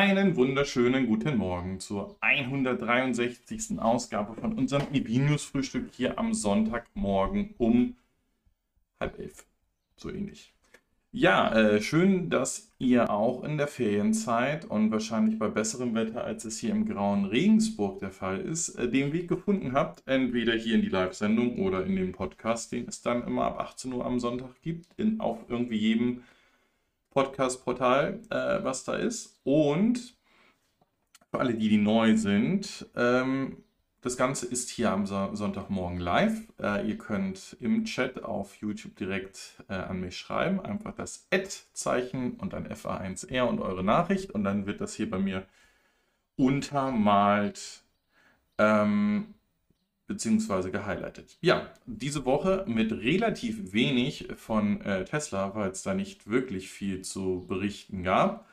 Einen wunderschönen guten Morgen zur 163. Ausgabe von unserem Evinius Frühstück hier am Sonntagmorgen um halb elf. So ähnlich. Ja, äh, schön, dass ihr auch in der Ferienzeit und wahrscheinlich bei besserem Wetter, als es hier im grauen Regensburg der Fall ist, äh, den Weg gefunden habt, entweder hier in die Live-Sendung oder in den Podcast, den es dann immer ab 18 Uhr am Sonntag gibt, in, auf irgendwie jedem Podcast-Portal, äh, was da ist. Und für alle, die, die neu sind, ähm, das Ganze ist hier am so Sonntagmorgen live. Äh, ihr könnt im Chat auf YouTube direkt äh, an mich schreiben. Einfach das Ad-Zeichen und dann FA1R und eure Nachricht. Und dann wird das hier bei mir untermalt. Ähm, beziehungsweise gehighlightet. Ja, diese Woche mit relativ wenig von äh, Tesla, weil es da nicht wirklich viel zu berichten gab.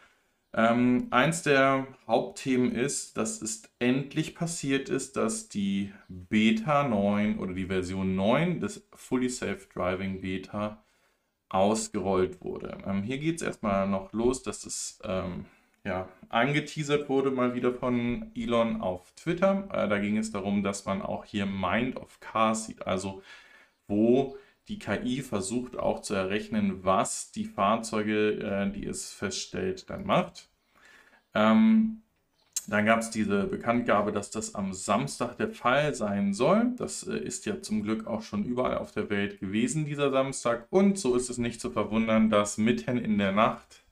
Ähm, eins der Hauptthemen ist, dass es endlich passiert ist, dass die Beta 9 oder die Version 9 des Fully Safe Driving Beta ausgerollt wurde. Ähm, hier geht es erstmal noch los, dass es ähm, ja, angeteasert wurde mal wieder von Elon auf Twitter. Äh, da ging es darum, dass man auch hier Mind of Cars sieht, also wo die KI versucht auch zu errechnen, was die Fahrzeuge, äh, die es feststellt, dann macht. Ähm, dann gab es diese Bekanntgabe, dass das am Samstag der Fall sein soll. Das äh, ist ja zum Glück auch schon überall auf der Welt gewesen, dieser Samstag. Und so ist es nicht zu verwundern, dass mitten in der Nacht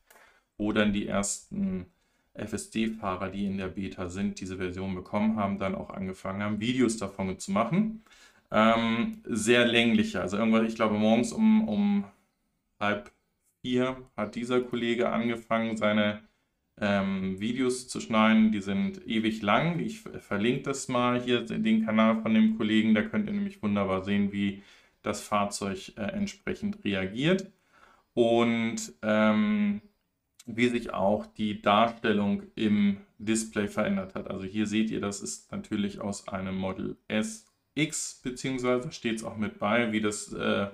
wo dann die ersten FSD-Fahrer, die in der Beta sind, diese Version bekommen haben, dann auch angefangen haben, Videos davon zu machen. Ähm, sehr längliche, also irgendwas, ich glaube, morgens um, um halb vier hat dieser Kollege angefangen, seine ähm, Videos zu schneiden. Die sind ewig lang. Ich verlinke das mal hier, den Kanal von dem Kollegen. Da könnt ihr nämlich wunderbar sehen, wie das Fahrzeug äh, entsprechend reagiert. Und ähm, wie sich auch die Darstellung im Display verändert hat. Also hier seht ihr, das ist natürlich aus einem Model S X, beziehungsweise steht es auch mit bei, wie das äh,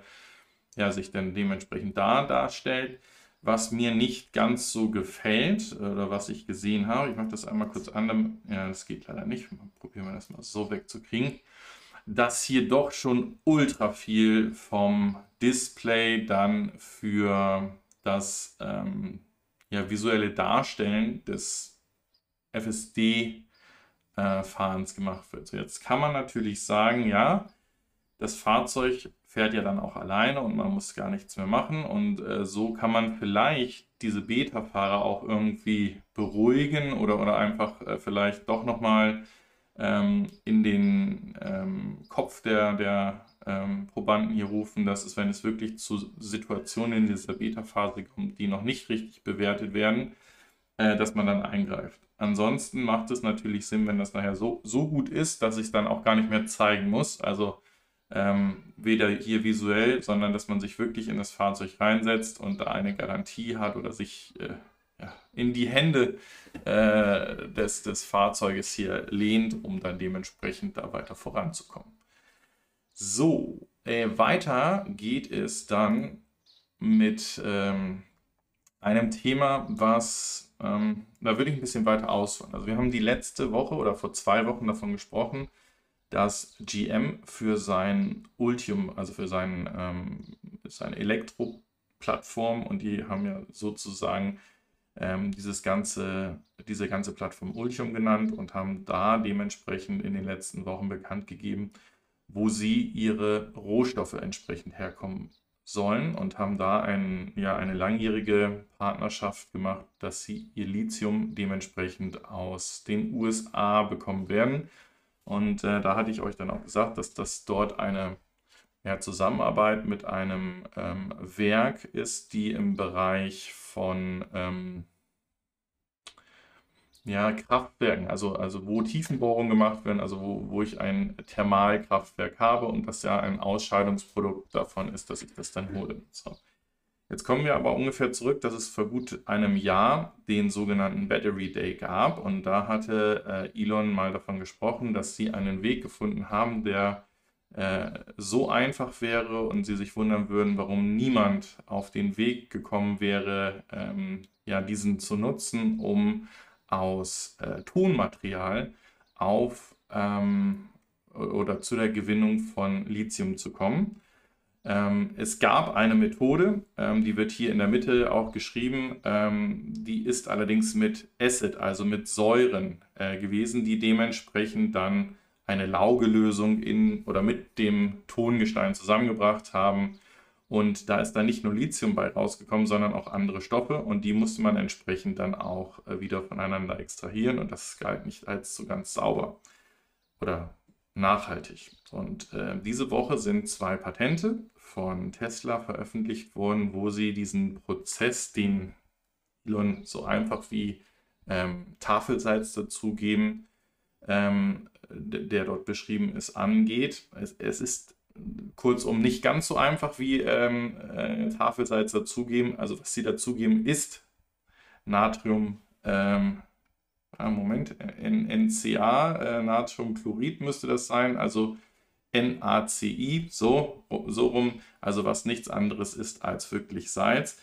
ja, sich dann dementsprechend da darstellt. Was mir nicht ganz so gefällt oder was ich gesehen habe, ich mache das einmal kurz an, ja, das geht leider nicht, probieren wir das mal so wegzukriegen, dass hier doch schon ultra viel vom Display dann für das ähm, ja, visuelle Darstellen des FSD-Fahrens äh, gemacht wird. So, jetzt kann man natürlich sagen, ja, das Fahrzeug fährt ja dann auch alleine und man muss gar nichts mehr machen. Und äh, so kann man vielleicht diese Beta-Fahrer auch irgendwie beruhigen oder, oder einfach äh, vielleicht doch nochmal ähm, in den ähm, Kopf der, der ähm, Probanden hier rufen, dass es, wenn es wirklich zu Situationen in dieser Beta-Phase kommt, die noch nicht richtig bewertet werden, äh, dass man dann eingreift. Ansonsten macht es natürlich Sinn, wenn das nachher so, so gut ist, dass ich es dann auch gar nicht mehr zeigen muss. Also ähm, weder hier visuell, sondern dass man sich wirklich in das Fahrzeug reinsetzt und da eine Garantie hat oder sich äh, ja, in die Hände äh, des, des Fahrzeuges hier lehnt, um dann dementsprechend da weiter voranzukommen. So, äh, weiter geht es dann mit ähm, einem Thema, was, ähm, da würde ich ein bisschen weiter ausholen. Also wir haben die letzte Woche oder vor zwei Wochen davon gesprochen, dass GM für sein Ultium, also für sein, ähm, seine Elektro-Plattform und die haben ja sozusagen ähm, dieses ganze, diese ganze Plattform Ultium genannt und haben da dementsprechend in den letzten Wochen bekannt gegeben, wo sie ihre Rohstoffe entsprechend herkommen sollen und haben da ein, ja, eine langjährige Partnerschaft gemacht, dass sie ihr Lithium dementsprechend aus den USA bekommen werden. Und äh, da hatte ich euch dann auch gesagt, dass das dort eine ja, Zusammenarbeit mit einem ähm, Werk ist, die im Bereich von ähm, ja, Kraftwerken, also, also wo Tiefenbohrungen gemacht werden, also wo, wo ich ein Thermalkraftwerk habe und das ja ein Ausscheidungsprodukt davon ist, dass ich das dann hole. So. Jetzt kommen wir aber ungefähr zurück, dass es vor gut einem Jahr den sogenannten Battery Day gab und da hatte äh, Elon mal davon gesprochen, dass sie einen Weg gefunden haben, der äh, so einfach wäre und sie sich wundern würden, warum niemand auf den Weg gekommen wäre, ähm, ja, diesen zu nutzen, um aus äh, Tonmaterial auf ähm, oder zu der Gewinnung von Lithium zu kommen. Ähm, es gab eine Methode, ähm, die wird hier in der Mitte auch geschrieben, ähm, die ist allerdings mit Acid, also mit Säuren äh, gewesen, die dementsprechend dann eine Laugelösung in oder mit dem Tongestein zusammengebracht haben. Und da ist dann nicht nur Lithium bei rausgekommen, sondern auch andere Stoffe und die musste man entsprechend dann auch äh, wieder voneinander extrahieren und das galt nicht als so ganz sauber oder nachhaltig. Und äh, diese Woche sind zwei Patente von Tesla veröffentlicht worden, wo sie diesen Prozess, den Elon so einfach wie ähm, Tafelsalz dazugeben, ähm, der dort beschrieben ist, angeht. Es, es, ist kurzum nicht ganz so einfach wie ähm, äh, Tafelsalz dazugeben. Also was sie dazugeben ist Natrium, ähm, Moment, NCA, äh, Natriumchlorid müsste das sein, also NaCi, so, so rum, also was nichts anderes ist als wirklich Salz.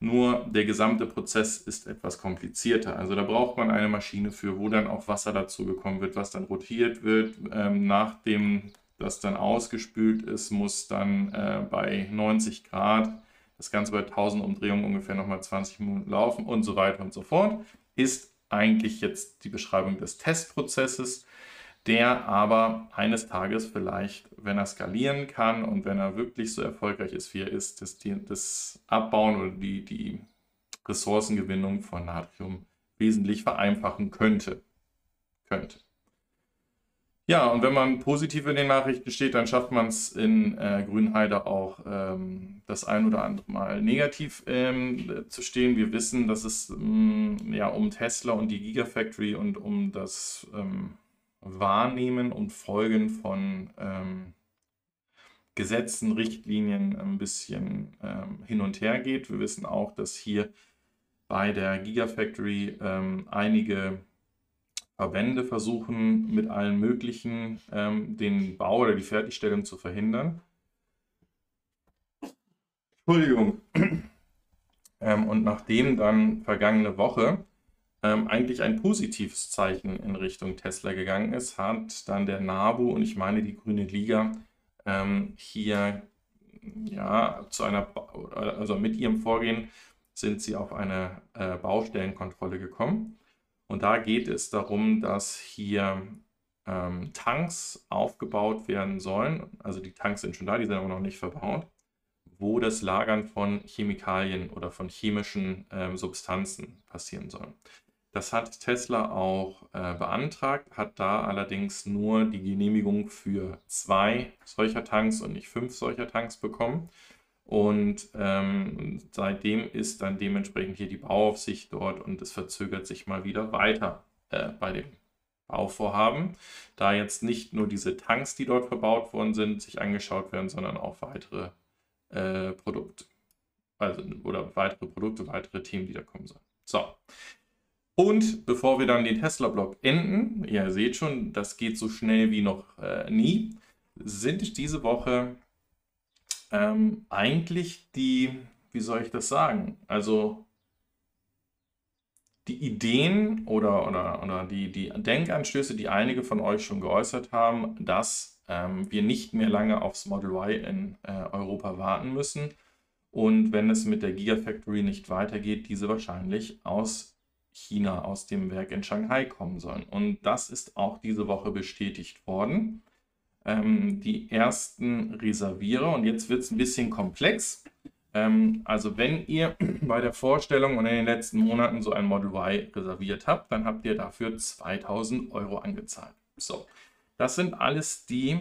Nur der gesamte Prozess ist etwas komplizierter. Also da braucht man eine Maschine für, wo dann auch Wasser dazu gekommen wird, was dann rotiert wird. Ähm, nachdem das dann ausgespült ist, muss dann äh, bei 90 Grad das Ganze bei 1000 Umdrehungen ungefähr nochmal 20 Minuten laufen und so weiter und so fort. Ist eigentlich jetzt die Beschreibung des Testprozesses der aber eines Tages vielleicht, wenn er skalieren kann und wenn er wirklich so erfolgreich ist, wie er ist, das, das Abbauen oder die, die Ressourcengewinnung von Natrium wesentlich vereinfachen könnte. könnte. Ja, und wenn man positiv in den Nachrichten steht, dann schafft man es in äh, Grünheide auch ähm, das ein oder andere Mal negativ ähm, zu stehen. Wir wissen, dass es ähm, ja um Tesla und die Gigafactory und um das ähm, Wahrnehmen und Folgen von ähm, Gesetzen, Richtlinien ein bisschen ähm, hin und her geht. Wir wissen auch, dass hier bei der Gigafactory ähm, einige Verbände versuchen, mit allen möglichen ähm, den Bau oder die Fertigstellung zu verhindern. Entschuldigung. Ähm, und nachdem dann vergangene Woche ähm, eigentlich ein positives Zeichen in Richtung Tesla gegangen ist, hat dann der NABU und ich meine die Grüne Liga ähm, hier ja zu einer, also mit ihrem Vorgehen sind sie auf eine äh, Baustellenkontrolle gekommen. Und da geht es darum, dass hier ähm, Tanks aufgebaut werden sollen. Also die Tanks sind schon da, die sind aber noch nicht verbaut, wo das Lagern von Chemikalien oder von chemischen ähm, Substanzen passieren soll. Das hat Tesla auch äh, beantragt, hat da allerdings nur die Genehmigung für zwei solcher Tanks und nicht fünf solcher Tanks bekommen. Und ähm, seitdem ist dann dementsprechend hier die Bauaufsicht dort und es verzögert sich mal wieder weiter äh, bei dem Bauvorhaben, da jetzt nicht nur diese Tanks, die dort verbaut worden sind, sich angeschaut werden, sondern auch weitere äh, Produkte. Also, oder weitere Produkte, weitere Themen, die da kommen sollen. So, und bevor wir dann den Tesla-Blog enden, ihr seht schon, das geht so schnell wie noch äh, nie, sind diese Woche ähm, eigentlich die, wie soll ich das sagen, also die Ideen oder, oder, oder die, die Denkanstöße, die einige von euch schon geäußert haben, dass ähm, wir nicht mehr lange aufs Model Y in äh, Europa warten müssen und wenn es mit der Gigafactory nicht weitergeht, diese wahrscheinlich aus China aus dem Werk in Shanghai kommen sollen. Und das ist auch diese Woche bestätigt worden. Ähm, die ersten Reservierer, und jetzt wird es ein bisschen komplex. Ähm, also wenn ihr bei der Vorstellung und in den letzten Monaten so ein Model Y reserviert habt, dann habt ihr dafür 2000 Euro angezahlt. So, das sind alles die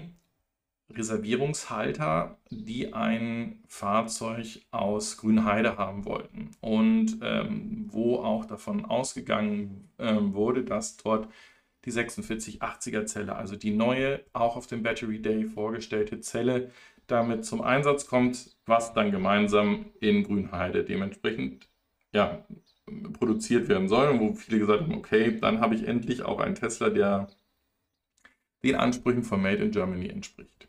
Reservierungshalter, die ein Fahrzeug aus Grünheide haben wollten und ähm, wo auch davon ausgegangen ähm, wurde, dass dort die 4680er Zelle, also die neue, auch auf dem Battery Day vorgestellte Zelle, damit zum Einsatz kommt, was dann gemeinsam in Grünheide dementsprechend ja, produziert werden soll und wo viele gesagt haben, okay, dann habe ich endlich auch einen Tesla, der den Ansprüchen von Made in Germany entspricht.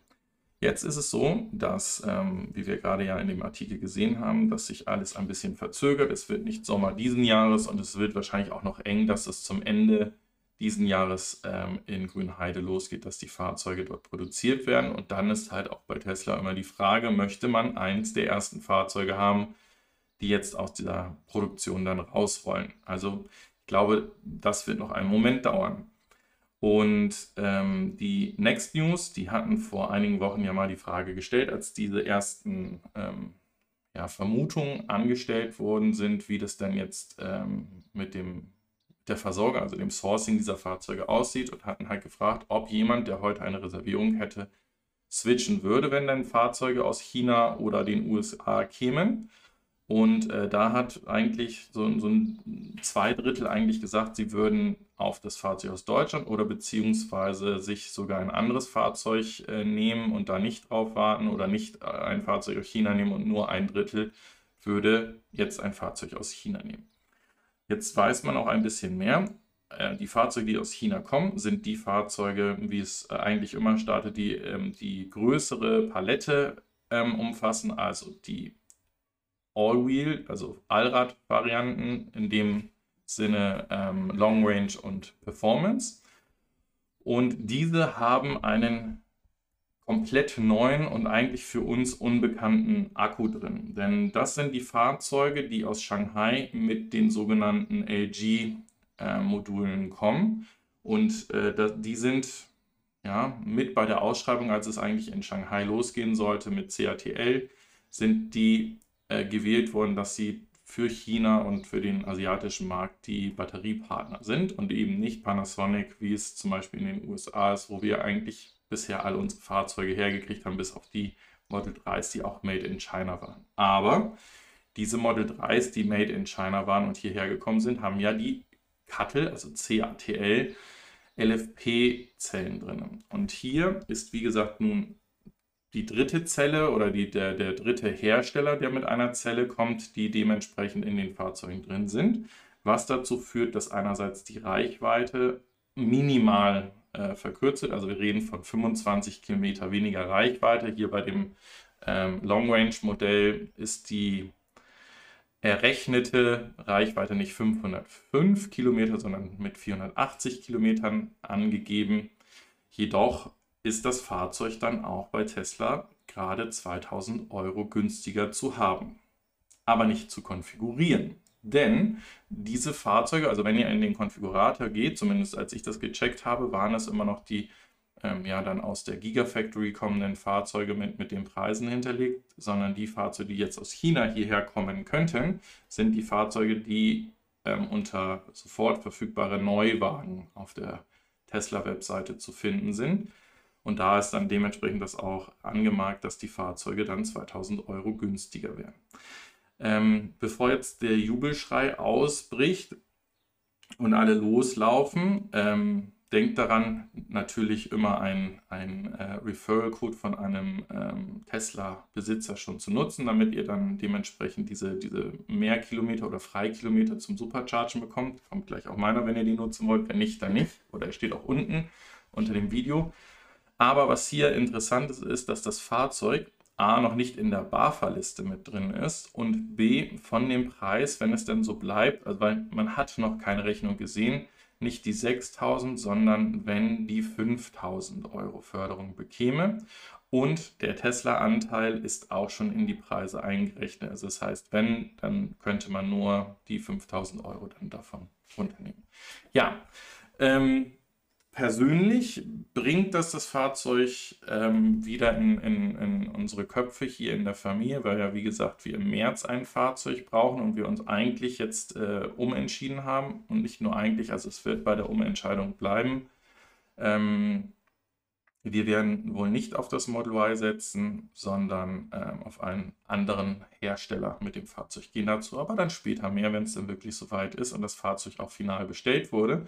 Jetzt ist es so, dass, ähm, wie wir gerade ja in dem Artikel gesehen haben, dass sich alles ein bisschen verzögert. Es wird nicht Sommer diesen Jahres und es wird wahrscheinlich auch noch eng, dass es zum Ende diesen Jahres ähm, in Grünheide losgeht, dass die Fahrzeuge dort produziert werden. Und dann ist halt auch bei Tesla immer die Frage, möchte man eins der ersten Fahrzeuge haben, die jetzt aus dieser Produktion dann rausrollen. Also ich glaube, das wird noch einen Moment dauern. Und ähm, die Next News, die hatten vor einigen Wochen ja mal die Frage gestellt, als diese ersten ähm, ja, Vermutungen angestellt worden sind, wie das denn jetzt ähm, mit dem der Versorger, also dem Sourcing dieser Fahrzeuge aussieht und hatten halt gefragt, ob jemand, der heute eine Reservierung hätte, switchen würde, wenn dann Fahrzeuge aus China oder den USA kämen. Und äh, da hat eigentlich so, so ein zwei Drittel eigentlich gesagt, sie würden auf das Fahrzeug aus Deutschland oder beziehungsweise sich sogar ein anderes Fahrzeug äh, nehmen und da nicht drauf warten oder nicht äh, ein Fahrzeug aus China nehmen und nur ein Drittel würde jetzt ein Fahrzeug aus China nehmen. Jetzt weiß man auch ein bisschen mehr. Äh, die Fahrzeuge, die aus China kommen, sind die Fahrzeuge, wie es äh, eigentlich immer startet, die ähm, die größere Palette ähm, umfassen, also die All-Wheel, also Allrad-Varianten, in dem Sinne ähm, Long Range und Performance. Und diese haben einen komplett neuen und eigentlich für uns unbekannten Akku drin. Denn das sind die Fahrzeuge, die aus Shanghai mit den sogenannten LG-Modulen äh, kommen. Und äh, das, die sind ja, mit bei der Ausschreibung, als es eigentlich in Shanghai losgehen sollte mit CATL, sind die äh, gewählt worden, dass sie für China und für den asiatischen Markt die Batteriepartner sind und eben nicht Panasonic, wie es zum Beispiel in den USA ist, wo wir eigentlich bisher alle unsere Fahrzeuge hergekriegt haben, bis auf die Model 3s, die auch made in China waren. Aber diese Model 3s, die made in China waren und hierher gekommen sind, haben ja die CATL, also CATL, LFP-Zellen drin. Und hier ist, wie gesagt, nun die dritte Zelle oder die, der, der dritte Hersteller, der mit einer Zelle kommt, die dementsprechend in den Fahrzeugen drin sind, was dazu führt, dass einerseits die Reichweite minimal äh, verkürzt. Also wir reden von 25 Kilometer weniger Reichweite. Hier bei dem ähm, Long Range Modell ist die errechnete Reichweite nicht 505 Kilometer, sondern mit 480 Kilometern angegeben. Jedoch ist das Fahrzeug dann auch bei Tesla gerade 2000 Euro günstiger zu haben, aber nicht zu konfigurieren. Denn diese Fahrzeuge, also wenn ihr in den Konfigurator geht, zumindest als ich das gecheckt habe, waren es immer noch die ähm, ja dann aus der Gigafactory kommenden Fahrzeuge mit, mit den Preisen hinterlegt, sondern die Fahrzeuge, die jetzt aus China hierher kommen könnten, sind die Fahrzeuge, die ähm, unter sofort verfügbare Neuwagen auf der Tesla-Webseite zu finden sind. Und da ist dann dementsprechend das auch angemarkt, dass die Fahrzeuge dann 2000 Euro günstiger werden. Ähm, bevor jetzt der Jubelschrei ausbricht und alle loslaufen, ähm, denkt daran, natürlich immer ein, ein äh, Referral-Code von einem ähm, Tesla-Besitzer schon zu nutzen, damit ihr dann dementsprechend diese, diese Mehrkilometer oder Freikilometer zum Superchargen bekommt. Kommt gleich auch meiner, wenn ihr die nutzen wollt. Wenn nicht, dann nicht. Oder er steht auch unten unter dem Video. Aber was hier interessant ist, ist, dass das Fahrzeug A noch nicht in der BAFA-Liste mit drin ist und B von dem Preis, wenn es denn so bleibt, also weil man hat noch keine Rechnung gesehen, nicht die 6000, sondern wenn die 5000 Euro Förderung bekäme. Und der Tesla-Anteil ist auch schon in die Preise eingerechnet. Also das heißt, wenn, dann könnte man nur die 5000 Euro dann davon runternehmen. Ja, ähm, persönlich bringt das das Fahrzeug ähm, wieder in, in, in, unsere Köpfe hier in der Familie, weil ja, wie gesagt, wir im März ein Fahrzeug brauchen und wir uns eigentlich jetzt äh, umentschieden haben und nicht nur eigentlich, also es wird bei der Umentscheidung bleiben. Ähm, wir werden wohl nicht auf das Model Y setzen, sondern ähm, auf einen anderen Hersteller mit dem Fahrzeug gehen dazu, aber dann später mehr, wenn es dann wirklich soweit ist und das Fahrzeug auch final bestellt wurde.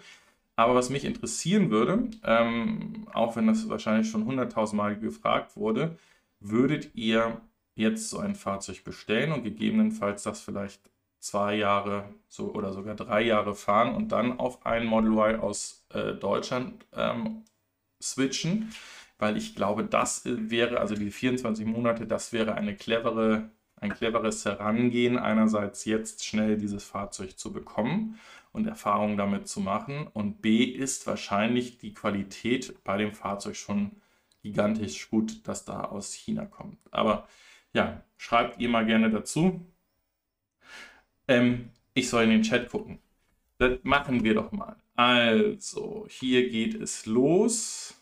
Aber was mich interessieren würde, ähm, auch wenn das wahrscheinlich schon hunderttausendmal gefragt wurde, würdet ihr jetzt so ein Fahrzeug bestellen und gegebenenfalls das vielleicht zwei Jahre so, oder sogar drei Jahre fahren und dann auf ein Model Y aus äh, Deutschland ähm, switchen? weil ich glaube, das wäre, also die 24 Monate, das wäre eine clevere, ein cleveres Herangehen, einerseits jetzt schnell dieses Fahrzeug zu bekommen und Erfahrungen damit zu machen und B ist wahrscheinlich die Qualität bei dem Fahrzeug schon gigantisch gut, dass da aus China kommt. Aber ja, schreibt ihr mal gerne dazu. Ähm, ich soll in den Chat gucken. Das machen wir doch mal. Also, hier geht es los.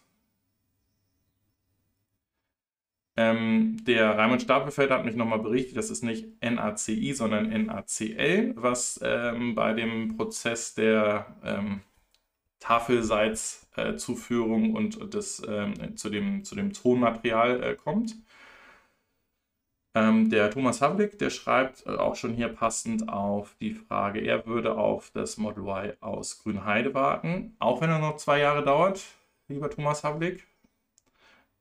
Ähm, der Raimund Stapelfeld hat mich nochmal berichtet, das ist nicht NACI, sondern NACL, was ähm, bei dem Prozess der ähm, Tafelseitszuführung äh, und des, ähm, zu, dem, zu dem Tonmaterial äh, kommt. Ähm, der Thomas Havlik, der schreibt äh, auch schon hier passend auf die Frage, er würde auf das Model Y aus Grünheide warten, auch wenn er noch zwei Jahre dauert, lieber Thomas Havlik.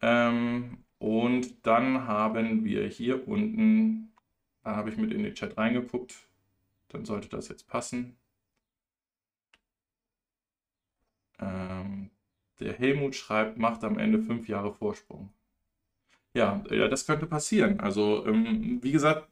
Ähm, und dann haben wir hier unten, da habe ich mit in den Chat reingeguckt, dann sollte das jetzt passen. Ähm, der Helmut schreibt, macht am Ende fünf Jahre Vorsprung. Ja, ja, das könnte passieren. Also, ähm, wie gesagt,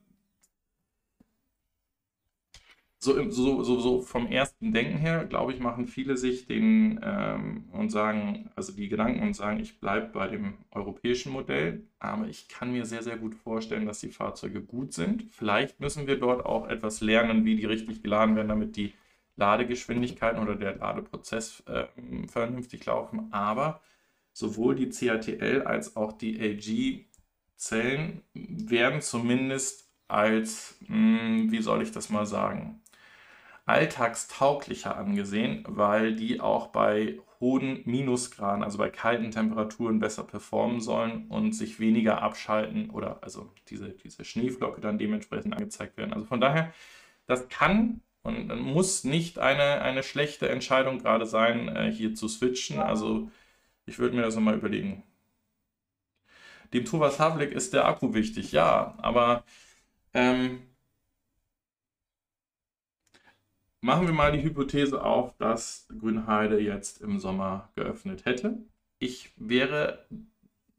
so, so, so, so vom ersten Denken her, glaube ich, machen viele sich den ähm, und sagen, also die Gedanken und sagen, ich bleibe bei dem europäischen Modell, aber ich kann mir sehr, sehr gut vorstellen, dass die Fahrzeuge gut sind. Vielleicht müssen wir dort auch etwas lernen, wie die richtig geladen werden, damit die Ladegeschwindigkeiten oder der Ladeprozess äh, vernünftig laufen. Aber sowohl die CATL als auch die LG-Zellen werden zumindest als, mh, hm, wie soll ich das mal sagen, alltagstauglicher angesehen, weil die auch bei hohen Minusgraden, also bei kalten Temperaturen besser performen sollen und sich weniger abschalten oder also diese, diese Schneeflocke dann dementsprechend angezeigt werden. Also von daher, das kann und muss nicht eine, eine schlechte Entscheidung gerade sein, äh, hier zu switchen. Also ich würde mir das nochmal überlegen. Dem Thomas Havlik ist der Akku wichtig, ja, aber ähm, machen wir mal die Hypothese auf, dass Grünheide jetzt im Sommer geöffnet hätte. Ich wäre,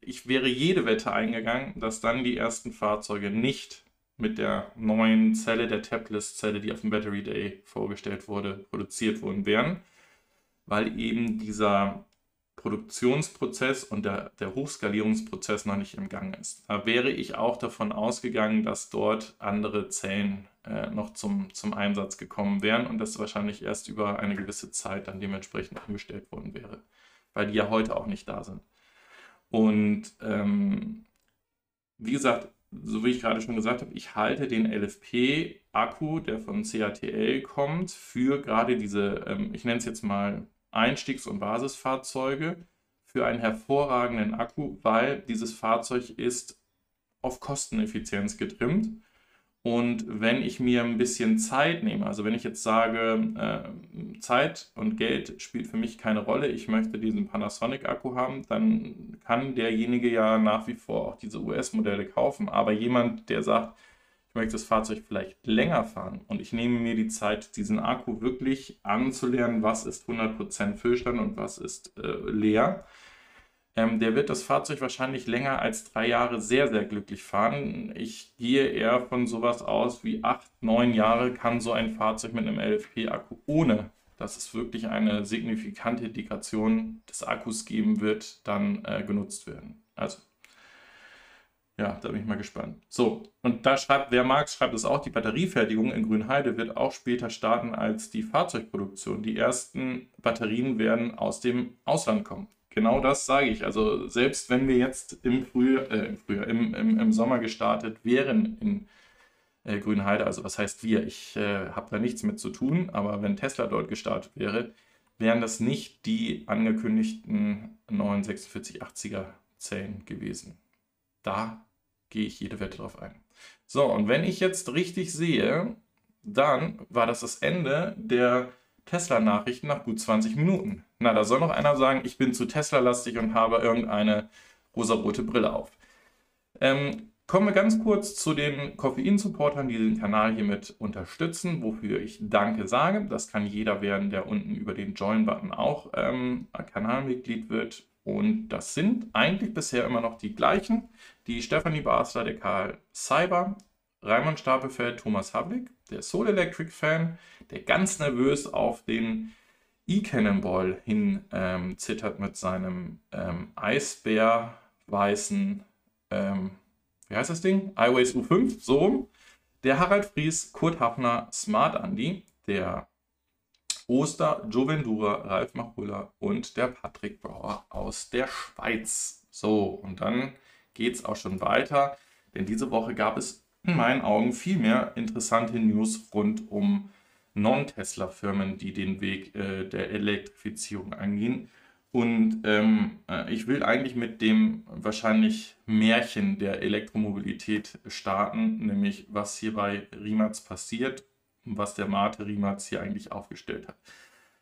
ich wäre jede Wette eingegangen, dass dann die ersten Fahrzeuge nicht mit der neuen Zelle, der Tabless-Zelle, die auf dem Battery Day vorgestellt wurde, produziert worden wären, weil eben dieser Produktionsprozess und der, der Hochskalierungsprozess noch nicht im Gang ist. Da wäre ich auch davon ausgegangen, dass dort andere Zellen äh, noch zum, zum Einsatz gekommen wären und das wahrscheinlich erst über eine gewisse Zeit dann dementsprechend umgestellt worden wäre, weil die ja heute auch nicht da sind. Und ähm, wie gesagt, so wie ich gerade schon gesagt habe, ich halte den LFP-Akku, der von CATL kommt, für gerade diese, ähm, ich nenne es jetzt mal Einstiegs- und Basisfahrzeuge für einen hervorragenden Akku, weil dieses Fahrzeug ist auf Kosteneffizienz getrimmt. Und wenn ich mir ein bisschen Zeit nehme, also wenn ich jetzt sage, äh, Zeit und Geld spielt für mich keine Rolle, ich möchte diesen Panasonic-Akku haben, dann kann derjenige ja nach wie vor auch diese US-Modelle kaufen. Aber jemand, der sagt, möchte das Fahrzeug vielleicht länger fahren und ich nehme mir die Zeit, diesen Akku wirklich anzulernen, was ist 100% Füllstand und was ist äh, leer, ähm, der wird das Fahrzeug wahrscheinlich länger als drei Jahre sehr, sehr glücklich fahren. Ich gehe eher von sowas aus wie acht, neun Jahre kann so ein Fahrzeug mit einem LFP-Akku ohne dass es wirklich eine signifikante Degradation des Akkus geben wird, dann äh, genutzt werden. Also ja, da bin ich mal gespannt. So, und da schreibt, wer mag, schreibt es auch, die Batteriefertigung in Grünheide wird auch später starten als die Fahrzeugproduktion. Die ersten Batterien werden aus dem Ausland kommen. Genau das sage ich. Also selbst wenn wir jetzt im Frühjahr, äh, im, Frühjahr im, im, im Sommer gestartet wären in äh, Grünheide, also was heißt wir? Ich äh, habe da nichts mit zu tun, aber wenn Tesla dort gestartet wäre, wären das nicht die angekündigten 94680er Zellen gewesen. Da gehe ich jede Wette drauf ein. So, und wenn ich jetzt richtig sehe, dann war das das Ende der Tesla-Nachrichten nach gut 20 Minuten. Na, da soll noch einer sagen, ich bin zu Tesla-lastig und habe irgendeine rosarote Brille auf. Ähm, kommen wir ganz kurz zu den Koffein-Supportern, die den Kanal hiermit unterstützen, wofür ich Danke sage. Das kann jeder werden, der unten über den Join-Button auch ähm, Kanalmitglied wird Und das sind eigentlich bisher immer noch die gleichen. Die Stefanie Basler, der Karl Cyber, Raimund Stapelfeld, Thomas Havlik, der Soul Electric Fan, der ganz nervös auf den E-Cannonball hin ähm, zittert mit seinem ähm, Eisbär-weißen, ähm, wie heißt das Ding? iWays U5, so. Der Harald Fries, Kurt Hafner, Smart Andy, der Oster, Joe Vendura, Ralf Machulla und der Patrick Brauer aus der Schweiz. So, und dann geht es auch schon weiter, denn diese Woche gab es in meinen Augen viel mehr interessante News rund um Non-Tesla-Firmen, die den Weg äh, der Elektrifizierung angehen. Und ähm, äh, ich will eigentlich mit dem wahrscheinlich Märchen der Elektromobilität starten, nämlich was hier bei Rimac passiert was der Mate Rimac hier eigentlich aufgestellt hat.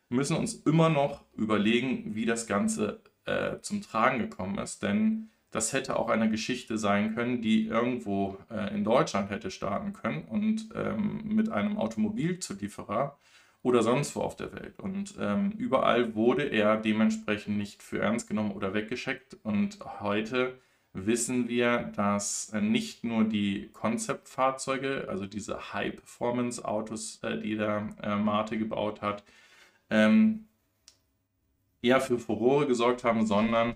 Wir müssen uns immer noch überlegen, wie das Ganze äh, zum Tragen gekommen ist, denn das hätte auch eine Geschichte sein können, die irgendwo äh, in Deutschland hätte starten können und ähm, mit einem Automobilzulieferer oder sonst wo auf der Welt. Und ähm, überall wurde er dementsprechend nicht für ernst genommen oder weggeschickt. Und heute wissen wir, dass äh, nicht nur die Konzeptfahrzeuge, also diese High-Performance-Autos, äh, die der äh, Mate gebaut hat, ähm, eher für Furore gesorgt haben, sondern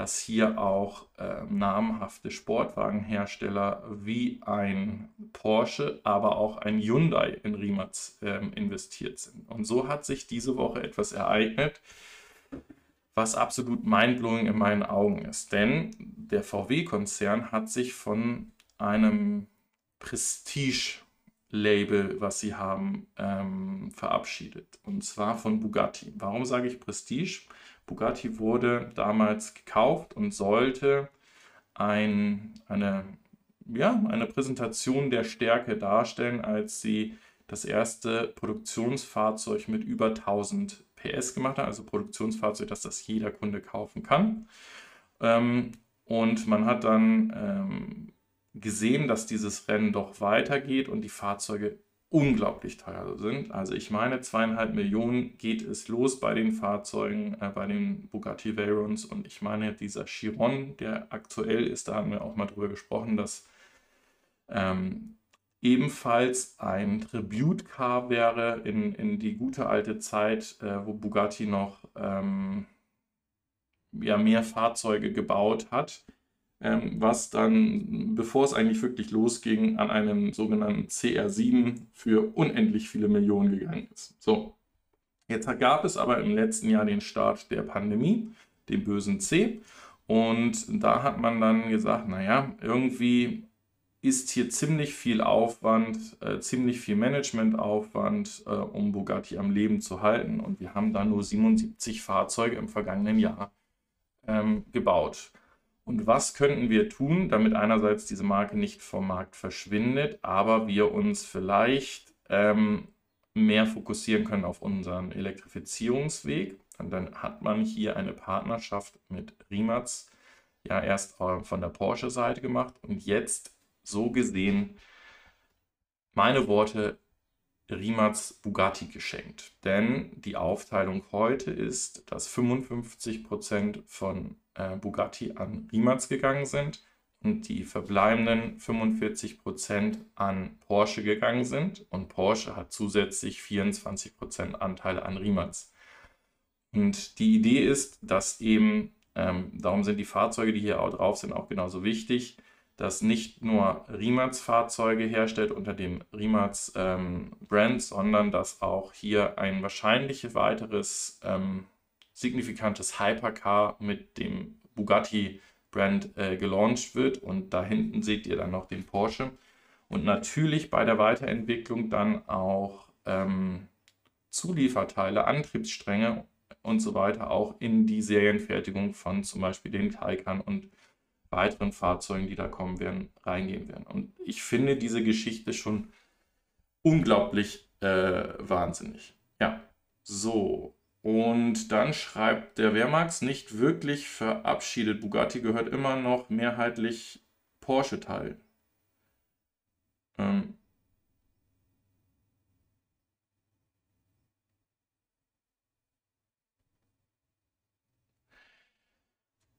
dass hier auch äh, namhafte Sportwagenhersteller wie ein Porsche, aber auch ein Hyundai in Rimac äh, investiert sind. Und so hat sich diese Woche etwas ereignet, was absolut mindblowing in meinen Augen ist. Denn der VW-Konzern hat sich von einem Prestige-Label, was sie haben, ähm, verabschiedet. Und zwar von Bugatti. Warum sage ich Prestige? Bugatti wurde damals gekauft und sollte ein, eine, ja, eine Präsentation der Stärke darstellen, als sie das erste Produktionsfahrzeug mit über 1000 PS gemacht hat, also Produktionsfahrzeug, dass das jeder Kunde kaufen kann. Ähm, und man hat dann ähm, gesehen, dass dieses Rennen doch weitergeht und die Fahrzeuge unglaublich teuer sind. Also ich meine, zweieinhalb Millionen geht es los bei den Fahrzeugen, äh, bei den Bugatti Veyrons und ich meine, dieser Chiron, der aktuell ist, da haben wir auch mal drüber gesprochen, dass ähm, ebenfalls ein Tribute-Car wäre in, in die gute alte Zeit, äh, wo Bugatti noch ähm, ja, mehr Fahrzeuge gebaut hat, ähm, was dann, bevor es eigentlich wirklich losging, an einem sogenannten CR7 für unendlich viele Millionen gegangen ist. So, jetzt gab es aber im letzten Jahr den Start der Pandemie, den bösen C. Und da hat man dann gesagt, naja, irgendwie ist hier ziemlich viel Aufwand, äh, ziemlich viel Managementaufwand, äh, um Bugatti am Leben zu halten. Und wir haben da nur 77 Fahrzeuge im vergangenen Jahr ähm, gebaut. Und was könnten wir tun, damit einerseits diese Marke nicht vom Markt verschwindet, aber wir uns vielleicht ähm, mehr fokussieren können auf unseren Elektrifizierungsweg? Und dann hat man hier eine Partnerschaft mit Rimac ja erst von der Porsche-Seite gemacht und jetzt so gesehen meine Worte Rimac Bugatti geschenkt. Denn die Aufteilung heute ist, dass 55% von äh, Bugatti an Rimac gegangen sind und die verbleibenden 45% an Porsche gegangen sind. Und Porsche hat zusätzlich 24% Anteile an Rimac. Und die Idee ist, dass eben, ähm, darum sind die Fahrzeuge, die hier auch drauf sind, auch genauso wichtig, das nicht nur Rimac Fahrzeuge herstellt unter dem Rimac ähm, Brand, sondern dass auch hier ein wahrscheinlich weiteres ähm, signifikantes Hypercar mit dem Bugatti Brand äh, gelauncht wird. Und da hinten seht ihr dann noch den Porsche. Und natürlich bei der Weiterentwicklung dann auch ähm, Zulieferteile, Antriebsstränge und so weiter auch in die Serienfertigung von zum Beispiel den Taycan und weiteren Fahrzeugen, die da kommen werden, reingehen werden. Und ich finde diese Geschichte schon unglaublich äh, wahnsinnig. Ja, so. Und dann schreibt der Wehrmax nicht wirklich verabschiedet. Bugatti gehört immer noch mehrheitlich Porsche teil. Ähm,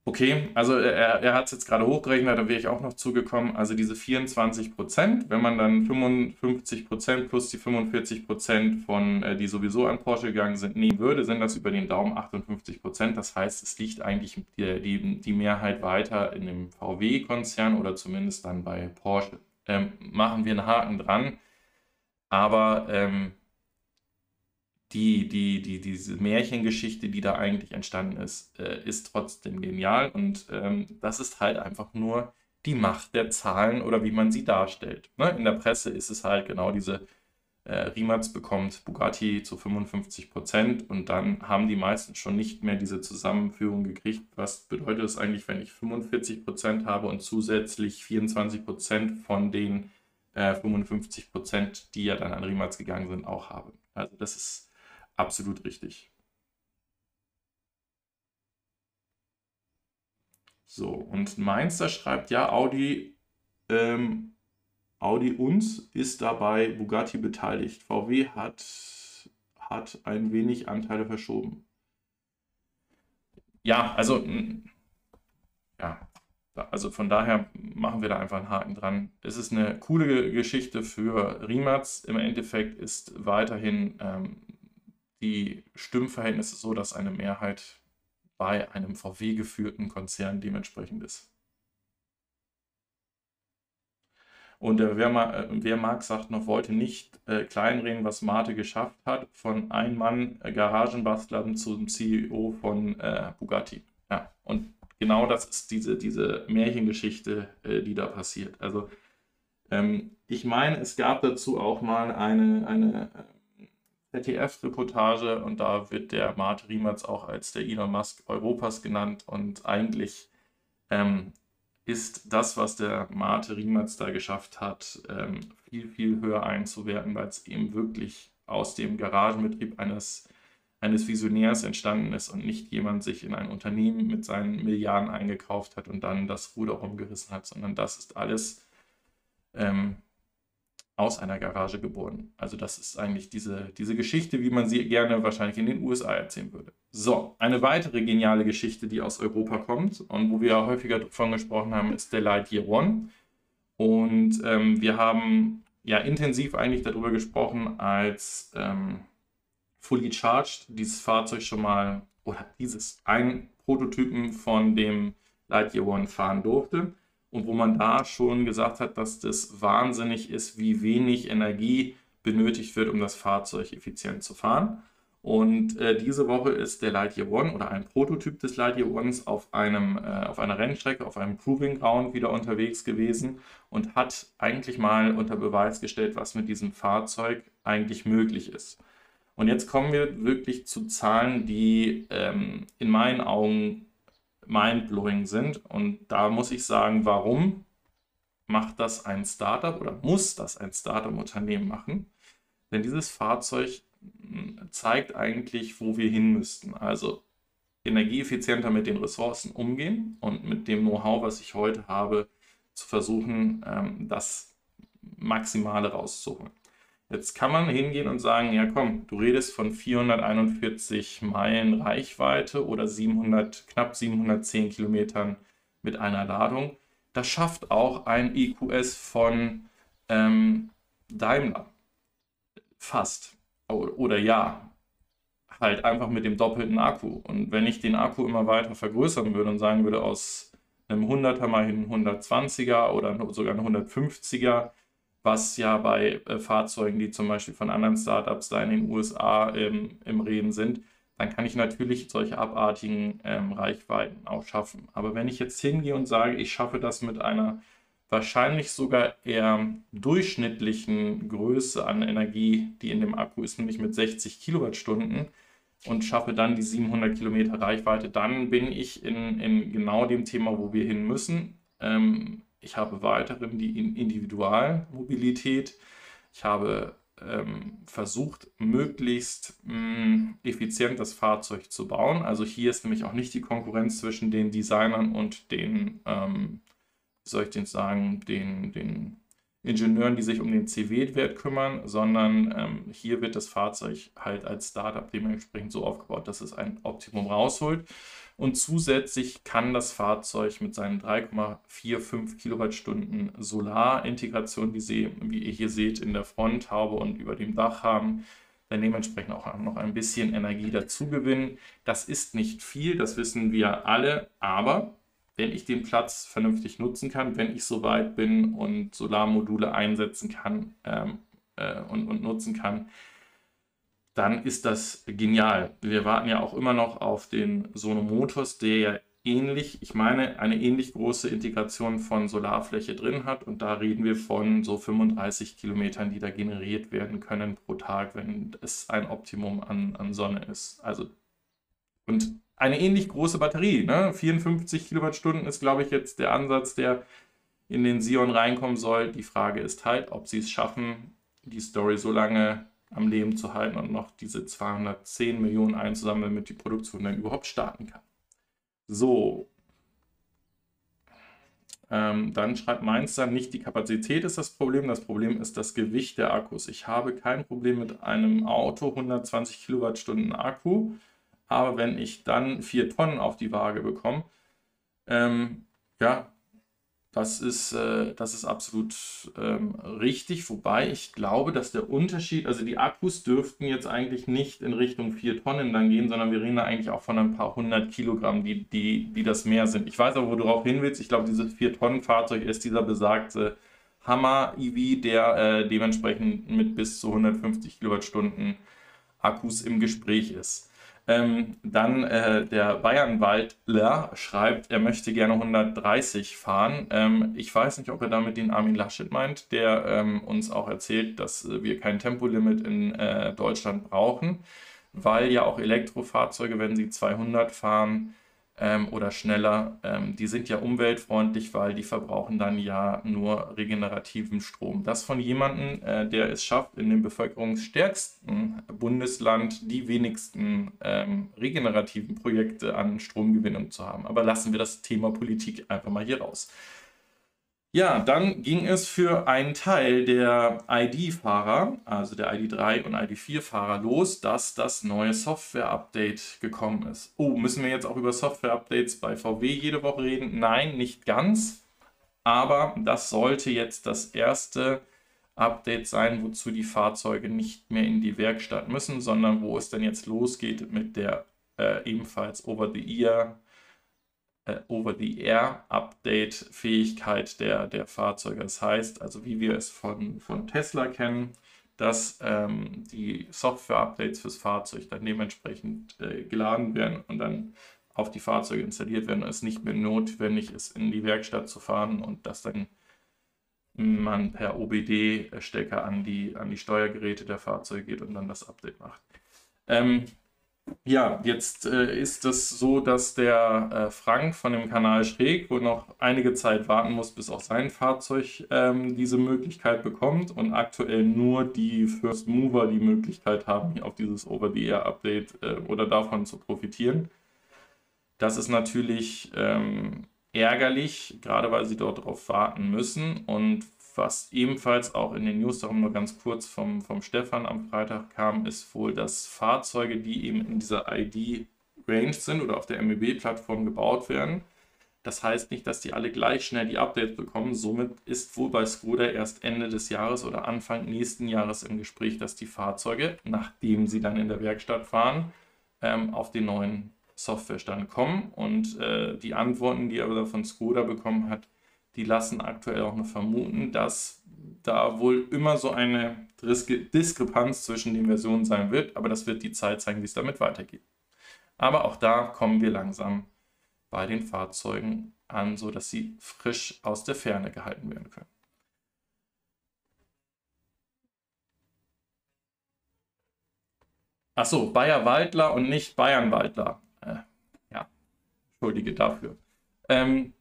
Okay, also er, er hat es jetzt gerade hochgerechnet, da wäre ich auch noch zugekommen. Also diese 24 Prozent, wenn man dann 55 Prozent plus die 45 Prozent von, äh, die sowieso an Porsche gegangen sind, nehmen würde, sind das über den Daumen 58 Prozent. Das heißt, es liegt eigentlich die, die, die Mehrheit weiter in dem VW-Konzern oder zumindest dann bei Porsche. Ähm, machen wir einen Haken dran. Aber ähm, die, die, die, diese Märchengeschichte, die da eigentlich entstanden ist, äh, ist trotzdem genial. Und ähm, das ist halt einfach nur die Macht der Zahlen oder wie man sie darstellt. Ne? In der Presse ist es halt genau diese, äh, Rimac bekommt Bugatti zu 55 Prozent und dann haben die meisten schon nicht mehr diese Zusammenführung gekriegt. Was bedeutet es eigentlich, wenn ich 45 Prozent habe und zusätzlich 24 Prozent von den äh, 55 Prozent, die ja dann an Rimac gegangen sind, auch habe? Also das ist absolut richtig. So, und Mainzer schreibt, ja, Audi, ähm, Audi uns ist dabei Bugatti beteiligt. VW hat, hat ein wenig Anteile verschoben. Ja, also, ja, also von daher machen wir da einfach einen Haken dran. Es ist eine coole Geschichte für Rimac. Im Endeffekt ist weiterhin ähm, die Stimmverhältnisse so, dass eine Mehrheit bei einem VW geführten Konzern dementsprechend ist. Und äh, wer, ma, äh, wer, mag, sagt noch, wollte nicht äh, kleinreden, was Mate geschafft hat, von ein Mann äh, Garagenbastlern zum CEO von äh, Bugatti. Ja, und genau das ist diese, diese Märchengeschichte, äh, die da passiert. Also ähm, ich meine, es gab dazu auch mal eine, eine ZDF-Reportage und da wird der Mart Riemertz auch als der Elon Musk Europas genannt und eigentlich ähm, ist das, was der Mate Riemertz da geschafft hat, ähm, viel, viel höher einzuwerten, weil es eben wirklich aus dem Garagenbetrieb eines, eines Visionärs entstanden ist und nicht jemand sich in ein Unternehmen mit seinen Milliarden eingekauft hat und dann das Ruder rumgerissen hat, sondern das ist alles ähm, aus einer Garage geboren. Also das ist eigentlich diese, diese Geschichte, wie man sie gerne wahrscheinlich in den USA erzählen würde. So, eine weitere geniale Geschichte, die aus Europa kommt und wo wir häufiger davon gesprochen haben, ist der Lightyear One. Und ähm, wir haben ja intensiv eigentlich darüber gesprochen, als ähm, Fully Charged dieses Fahrzeug schon mal oder dieses ein Prototypen von dem Lightyear One fahren durfte und wo man da schon gesagt hat, dass das wahnsinnig ist, wie wenig Energie benötigt wird, um das Fahrzeug effizient zu fahren. Und äh, diese Woche ist der Lightyear One oder ein Prototyp des Lightyear Ones auf, einem, äh, auf einer Rennstrecke, auf einem Proving Ground wieder unterwegs gewesen und hat eigentlich mal unter Beweis gestellt, was mit diesem Fahrzeug eigentlich möglich ist. Und jetzt kommen wir wirklich zu Zahlen, die ähm, in meinen Augen mindblowing sind. Und da muss ich sagen, warum macht das ein Startup oder muss das ein Startup-Unternehmen machen? Denn dieses Fahrzeug hm, zeigt eigentlich, wo wir hin müssten. Also energieeffizienter mit den Ressourcen umgehen und mit dem Know-how, was ich heute habe, zu versuchen, ähm, das Maximale rauszuholen. Jetzt kann man hingehen und sagen, ja komm, du redest von 441 Meilen Reichweite oder 700, knapp 710 Kilometern mit einer Ladung. Das schafft auch ein EQS von ähm, Daimler. Fast. Oder ja. Halt einfach mit dem doppelten Akku. Und wenn ich den Akku immer weiter vergrößern würde und sagen würde, aus einem 100er mal hin 120er oder sogar ein 150er, was ja bei äh, Fahrzeugen, die zum Beispiel von anderen Startups da in den USA ähm, im Reden sind, dann kann ich natürlich solche abartigen ähm, Reichweiten auch schaffen. Aber wenn ich jetzt hingehe und sage, ich schaffe das mit einer wahrscheinlich sogar eher durchschnittlichen Größe an Energie, die in dem Akku ist, nämlich mit 60 Kilowattstunden und schaffe dann die 700 Kilometer Reichweite, dann bin ich in, in genau dem Thema, wo wir hin müssen. Ähm, ich habe weiterhin die Individualmobilität. Ich habe ähm, versucht, möglichst mh, mm, effizient das Fahrzeug zu bauen. Also hier ist nämlich auch nicht die Konkurrenz zwischen den Designern und den, ähm, wie soll ich denn sagen, den, den Ingenieuren, die sich um den CW-Wert kümmern, sondern ähm, hier wird das Fahrzeug halt als Startup dementsprechend so aufgebaut, dass es ein Optimum rausholt. Und zusätzlich kann das Fahrzeug mit seinen 3,45 Kilowattstunden Solarintegration, die Sie, wie ihr hier seht, in der Fronthaube und über dem Dach haben, dann dementsprechend auch noch ein bisschen Energie dazu gewinnen. Das ist nicht viel, das wissen wir alle, aber wenn ich den Platz vernünftig nutzen kann, wenn ich so weit bin und Solarmodule einsetzen kann ähm, äh, und, und nutzen kann, dann ist das genial. Wir warten ja auch immer noch auf den Sono Motors, der ja ähnlich, ich meine, eine ähnlich große Integration von Solarfläche drin hat. Und da reden wir von so 35 Kilometern, die da generiert werden können pro Tag, wenn es ein Optimum an, an Sonne ist. Also, und eine ähnlich große Batterie, ne? 54 Kilowattstunden ist, glaube ich, jetzt der Ansatz, der in den Sion reinkommen soll. Die Frage ist halt, ob sie es schaffen, die Story so lange am Leben zu halten und noch diese 210 Millionen einzusammeln, damit die Produktion dann überhaupt starten kann. So. Ähm, dann schreibt Mainz dann nicht, die Kapazität ist das Problem, das Problem ist das Gewicht der Akkus. Ich habe kein Problem mit einem Auto, 120 Kilowattstunden Akku, aber wenn ich dann 4 Tonnen auf die Waage bekomme, ähm, ja, das ist, äh, das ist absolut ähm, richtig, wobei ich glaube, dass der Unterschied, also die Akkus dürften jetzt eigentlich nicht in Richtung 4 Tonnen dann gehen, sondern wir reden da eigentlich auch von ein paar hundert Kilogramm, die, die, die das mehr sind. Ich weiß aber, wo du darauf hin willst. Ich glaube, dieses 4-Tonnen-Fahrzeug ist dieser besagte Hammer-EV, der äh, dementsprechend mit bis zu 150 Kilowattstunden Akkus im Gespräch ist. Ähm, dann äh, der Bayernwaldler schreibt, er möchte gerne 130 fahren. Ähm, ich weiß nicht, ob er damit den Armin Laschet meint, der ähm, uns auch erzählt, dass äh, wir kein Tempolimit in äh, Deutschland brauchen, weil ja auch Elektrofahrzeuge, wenn sie 200 fahren, ähm, oder schneller, ähm, die sind ja umweltfreundlich, weil die verbrauchen dann ja nur regenerativen Strom. Das von jemandem, äh, der es schafft, in dem bevölkerungsstärksten Bundesland die wenigsten ähm, regenerativen Projekte an Stromgewinnung zu haben. Aber lassen wir das Thema Politik einfach mal hier raus. Ja, dann ging es für einen Teil der ID-Fahrer, also der ID3 und ID4-Fahrer, los, dass das neue Software-Update gekommen ist. Oh, müssen wir jetzt auch über Software-Updates bei VW jede Woche reden? Nein, nicht ganz. Aber das sollte jetzt das erste Update sein, wozu die Fahrzeuge nicht mehr in die Werkstatt müssen, sondern wo es dann jetzt losgeht mit der äh, ebenfalls Over-the-Ear äh, Over-the-Air-Update-Fähigkeit der, der Fahrzeuge. Das heißt, also wie wir es von, von Tesla kennen, dass ähm, die Software-Updates fürs Fahrzeug dann dementsprechend äh, geladen werden und dann auf die Fahrzeuge installiert werden und es nicht mehr notwendig ist, in die Werkstatt zu fahren und dass dann man per OBD-Stecker an die, an die Steuergeräte der Fahrzeuge geht und dann das Update macht. Ähm, ja, jetzt äh, ist es so, dass der äh, Frank von dem Kanal Schräg wohl noch einige Zeit warten muss, bis auch sein Fahrzeug ähm, diese Möglichkeit bekommt und aktuell nur die First Mover die Möglichkeit haben, auf dieses Over-the-Air-Update äh, oder davon zu profitieren. Das ist natürlich ähm, ärgerlich, gerade weil sie dort darauf warten müssen und was ebenfalls auch in den News, darum nur ganz kurz vom, vom Stefan am Freitag kam, ist wohl, dass Fahrzeuge, die eben in dieser ID-Range sind oder auf der MEB-Plattform gebaut werden, das heißt nicht, dass die alle gleich schnell die Updates bekommen. Somit ist wohl bei Skoda erst Ende des Jahres oder Anfang nächsten Jahres im Gespräch, dass die Fahrzeuge, nachdem sie dann in der Werkstatt fahren, ähm, auf den neuen Softwarestand kommen. Und äh, die Antworten, die er von Skoda bekommen hat, die lassen aktuell auch noch vermuten, dass da wohl immer so eine Diskrepanz zwischen den Versionen sein wird, aber das wird die Zeit zeigen, wie es damit weitergeht. Aber auch da kommen wir langsam bei den Fahrzeugen an, sodass sie frisch aus der Ferne gehalten werden können. Achso, Bayer Waldler und nicht Bayern Waldler. Äh, ja, entschuldige dafür. Ähm,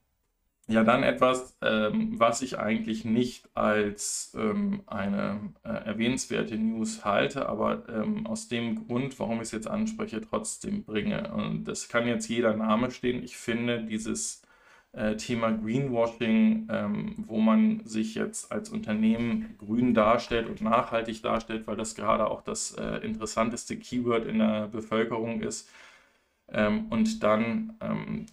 ja, dann etwas, ähm, was ich eigentlich nicht als ähm, eine äh, erwähnenswerte News halte, aber ähm, aus dem Grund, warum ich es jetzt anspreche, trotzdem bringe. Und das kann jetzt jeder Name stehen. Ich finde dieses äh, Thema Greenwashing, ähm, wo man sich jetzt als Unternehmen grün darstellt und nachhaltig darstellt, weil das gerade auch das äh, interessanteste Keyword in der Bevölkerung ist. Ähm, und dann ähm,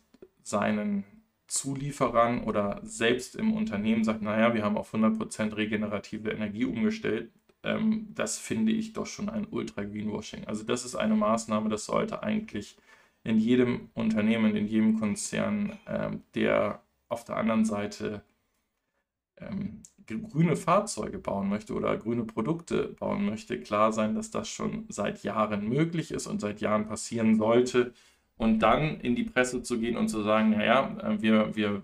seinen Zulieferern oder selbst im Unternehmen sagt, naja, wir haben auf 100% regenerative Energie umgestellt, ähm, das finde ich doch schon ein Ultra-Greenwashing. Also das ist eine Maßnahme, das sollte eigentlich in jedem Unternehmen, in jedem Konzern, ähm, der auf der anderen Seite ähm, grüne Fahrzeuge bauen möchte oder grüne Produkte bauen möchte, klar sein, dass das schon seit Jahren möglich ist und seit Jahren passieren sollte. Und dann in die Presse zu gehen und zu sagen, naja, äh, wir, wir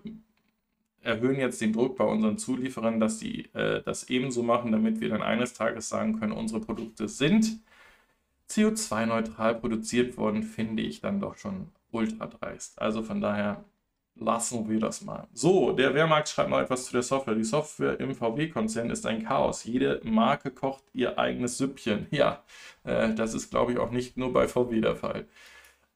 erhöhen jetzt den Druck bei unseren Zulieferern, dass sie äh, das ebenso machen, damit wir dann eines Tages sagen können, unsere Produkte sind CO2-neutral produziert worden, finde ich dann doch schon ultra dreist. Also von daher lassen wir das mal. So, der Wehrmarkt schreibt noch etwas zu der Software. Die Software im VW-Konzern ist ein Chaos. Jede Marke kocht ihr eigenes Süppchen. Ja, äh, das ist, glaube ich, auch nicht nur bei VW der Fall.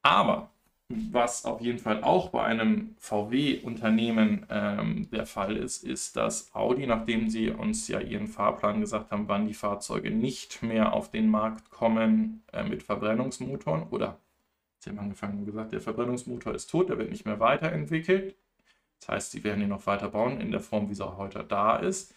Aber was auf jeden Fall auch bei einem VW-Unternehmen ähm, der Fall ist, ist, dass Audi, nachdem sie uns ja ihren Fahrplan gesagt haben, wann die Fahrzeuge nicht mehr auf den Markt kommen äh, mit Verbrennungsmotoren oder sie haben angefangen und gesagt, der Verbrennungsmotor ist tot, der wird nicht mehr weiterentwickelt. Das heißt, sie werden ihn noch weiter bauen in der Form, wie er heute da ist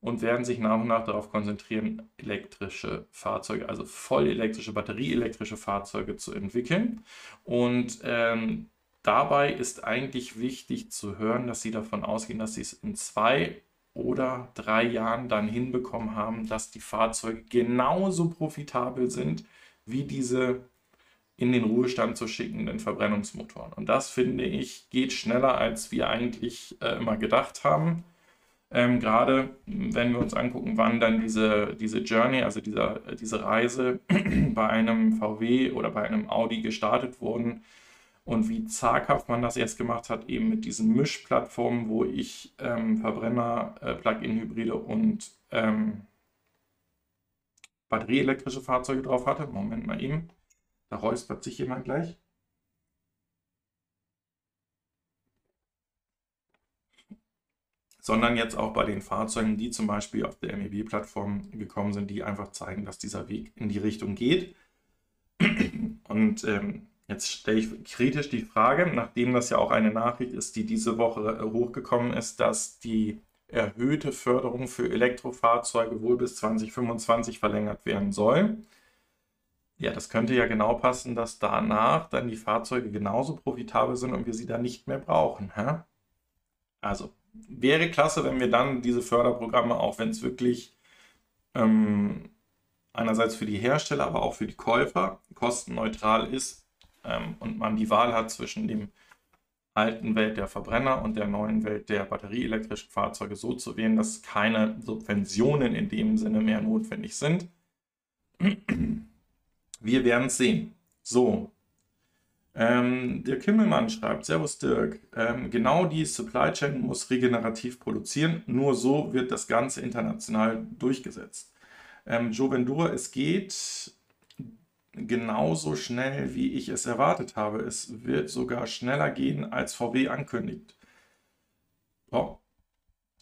und werden sich nach und nach darauf konzentrieren, elektrische Fahrzeuge, also voll elektrische, batterieelektrische Fahrzeuge zu entwickeln. Und ähm, dabei ist eigentlich wichtig zu hören, dass sie davon ausgehen, dass sie es in zwei oder drei Jahren dann hinbekommen haben, dass die Fahrzeuge genauso profitabel sind wie diese in den Ruhestand zu schickenden Verbrennungsmotoren. Und das finde ich geht schneller, als wir eigentlich äh, immer gedacht haben. Ähm, Gerade wenn wir uns angucken, wann dann diese, diese Journey, also dieser, diese Reise bei einem VW oder bei einem Audi gestartet wurden und wie zaghaft man das jetzt gemacht hat, eben mit diesen Mischplattformen, wo ich ähm, Verbrenner, äh, Plug-in-Hybride und ähm, batterieelektrische Fahrzeuge drauf hatte. Moment mal eben, da räuspert sich jemand gleich. Sondern jetzt auch bei den Fahrzeugen, die zum Beispiel auf der MEB-Plattform gekommen sind, die einfach zeigen, dass dieser Weg in die Richtung geht. Und ähm, jetzt stelle ich kritisch die Frage, nachdem das ja auch eine Nachricht ist, die diese Woche äh, hochgekommen ist, dass die erhöhte Förderung für Elektrofahrzeuge wohl bis 2025 verlängert werden soll. Ja, das könnte ja genau passen, dass danach dann die Fahrzeuge genauso profitabel sind und wir sie dann nicht mehr brauchen. Hä? Also, wäre klasse, wenn wir dann diese Förderprogramme, auch wenn es wirklich ähm, einerseits für die Hersteller, aber auch für die Käufer kostenneutral ist ähm, und man die Wahl hat zwischen dem alten Welt der Verbrenner und der neuen Welt der batterieelektrischen Fahrzeuge so zu wählen, dass keine Subventionen in dem Sinne mehr notwendig sind. Wir werden es sehen. So, ähm, der Kimmelmann schreibt, Servus Dirk, ähm, genau die Supply Chain muss regenerativ produzieren, nur so wird das Ganze international durchgesetzt. Ähm, Joe Vendura, es geht genauso schnell, wie ich es erwartet habe. Es wird sogar schneller gehen, als VW ankündigt. Oh,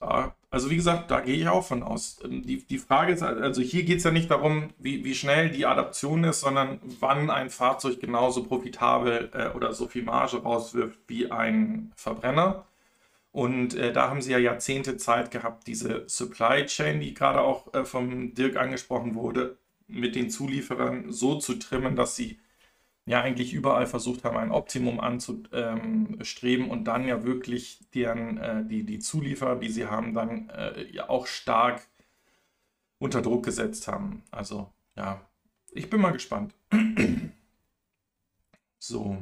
da also wie gesagt, da gehe ich auch von aus. Ähm, die, die Frage ist, also hier geht es ja nicht darum, wie, wie schnell die Adaption ist, sondern wann ein Fahrzeug genauso profitabel äh, oder so viel Marge rauswirft wie ein Verbrenner. Und äh, da haben sie ja Jahrzehnte Zeit gehabt, diese Supply Chain, die gerade auch äh, vom Dirk angesprochen wurde, mit den Zulieferern so zu trimmen, dass sie ja eigentlich überall versucht haben, ein Optimum anzustreben und dann ja wirklich deren, äh, die, die Zulieferer, die sie haben, dann äh, ja auch stark unter Druck gesetzt haben. Also ja, ich bin mal gespannt. so.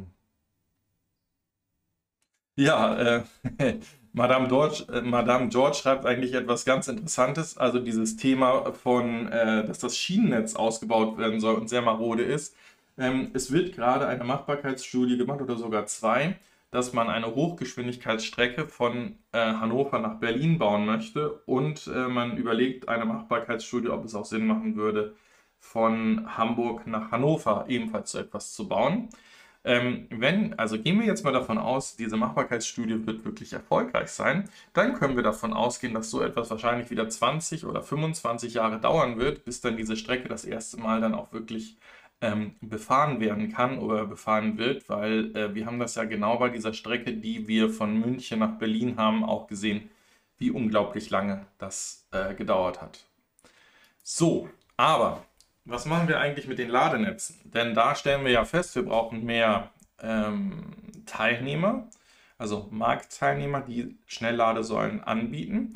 Ja, äh, Madame, George, äh, Madame George schreibt eigentlich etwas ganz Interessantes. Also dieses Thema von, äh, dass das Schienennetz ausgebaut werden soll und sehr marode ist. Ähm, es wird gerade eine Machbarkeitsstudie gemacht oder sogar zwei, dass man eine Hochgeschwindigkeitsstrecke von äh, Hannover nach Berlin bauen möchte und äh, man überlegt eine Machbarkeitsstudie, ob es auch Sinn machen würde, von Hamburg nach Hannover ebenfalls so etwas zu bauen. Ähm, wenn, also gehen wir jetzt mal davon aus, diese Machbarkeitsstudie wird wirklich erfolgreich sein, dann können wir davon ausgehen, dass so etwas wahrscheinlich wieder 20 oder 25 Jahre dauern wird, bis dann diese Strecke das erste Mal dann auch wirklich ähm, befahren werden kann oder befahren wird, weil äh, wir haben das ja genau bei dieser Strecke, die wir von München nach Berlin haben, auch gesehen, wie unglaublich lange das äh, gedauert hat. So, aber was machen wir eigentlich mit den Ladenetzen? Denn da stellen wir ja fest, wir brauchen mehr ähm, Teilnehmer, also Marktteilnehmer, die Schnellladesäulen anbieten.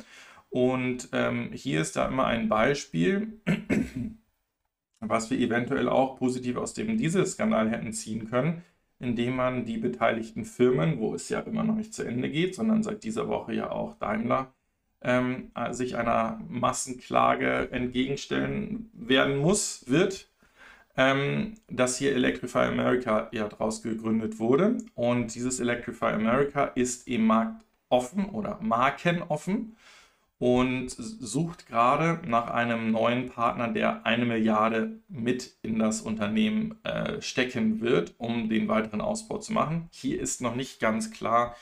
Und ähm, hier ist da immer ein Beispiel, was wir eventuell auch positiv aus dem Dieselskandal hätten ziehen können, indem man die beteiligten Firmen, wo es ja immer noch nicht zu Ende geht, sondern seit dieser Woche ja auch Daimler ähm, äh, sich einer Massenklage entgegenstellen werden muss, wird, ähm, dass hier Electrify America ja daraus gegründet wurde. Und dieses Electrify America ist im Markt offen oder markenoffen und sucht gerade nach einem neuen Partner, der eine Milliarde mit in das Unternehmen äh, stecken wird, um den weiteren Ausbau zu machen. Hier ist noch nicht ganz klar,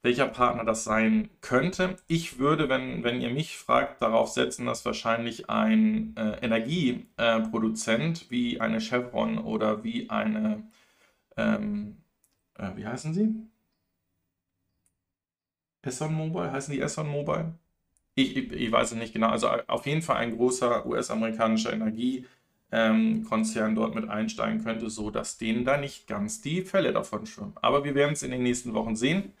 welcher Partner das sein könnte. Ich würde, wenn, wenn ihr mich fragt, darauf setzen, dass wahrscheinlich ein äh, Energieproduzent äh, wie eine Chevron oder wie eine, ähm, äh, wie heißen sie? Esson Mobile? Heißen die Esson Mobile? Ich, ich, weiß es nicht genau. Also auf jeden Fall ein großer US-amerikanischer Energiekonzern dort mit einsteigen könnte, so dass denen da nicht ganz die Fälle davon schwimmen. Aber wir werden es in den nächsten Wochen sehen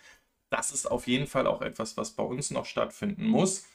das ist auf jeden Fall auch etwas, was bei uns noch stattfinden muss.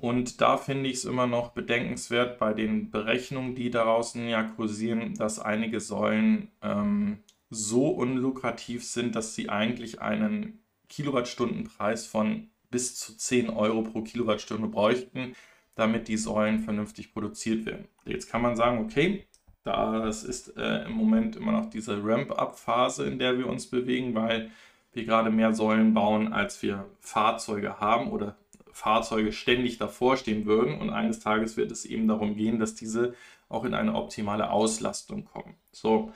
Und da finde ich es immer noch bedenkenswert bei den Berechnungen, die daraus ja kursieren, dass einige Säulen ähm, so unlukrativ sind, dass sie eigentlich einen Kilowattstundenpreis von bis zu 10 Euro pro Kilowattstunde bräuchten, damit die Säulen vernünftig produziert werden. Jetzt kann man sagen, okay, das ist äh, im Moment immer noch diese Ramp-up-Phase, in der wir uns bewegen, weil wir gerade mehr Säulen bauen, als wir Fahrzeuge haben oder Fahrzeuge ständig davor stehen würden. Und eines Tages wird es eben darum gehen, dass diese auch in eine optimale Auslastung kommen. So,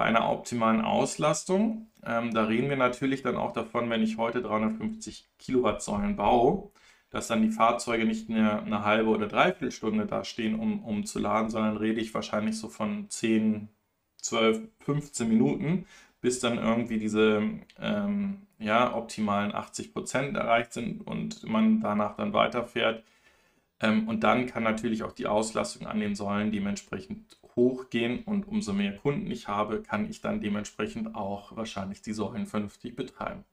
bei einer optimalen Auslastung, ähm, da reden wir natürlich dann auch davon, wenn ich heute 350 Kilowatt Säulen baue, dass dann die Fahrzeuge nicht mehr eine halbe oder dreiviertel Stunde da stehen, um, um zu laden, sondern rede ich wahrscheinlich so von 10, 12, 15 Minuten, bis dann irgendwie diese ähm, ja, optimalen 80 Prozent erreicht sind und man danach dann weiterfährt. Ähm, und dann kann natürlich auch die Auslastung an den Säulen dementsprechend hochgehen und umso mehr Kunden ich habe, kann ich dann dementsprechend auch wahrscheinlich die Säulen vernünftig betreiben.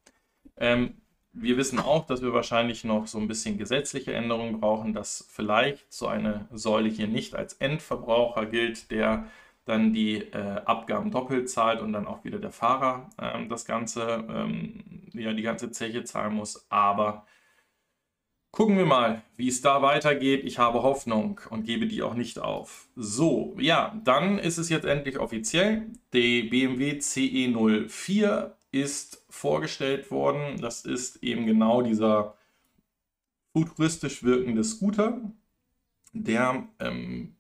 Ähm, wir wissen auch, dass wir wahrscheinlich noch so ein bisschen gesetzliche Änderungen brauchen, dass vielleicht so eine Säule hier nicht als Endverbraucher gilt, der dann die äh, Abgaben doppelt zahlt und dann auch wieder der Fahrer ähm, das Ganze, ähm, ja, die ganze Zeche zahlen muss. Aber gucken wir mal, wie es da weitergeht. Ich habe Hoffnung und gebe die auch nicht auf. So, ja, dann ist es jetzt endlich offiziell. Der BMW CE04 ist vorgestellt worden. Das ist eben genau dieser futuristisch wirkende Scooter, der ähm,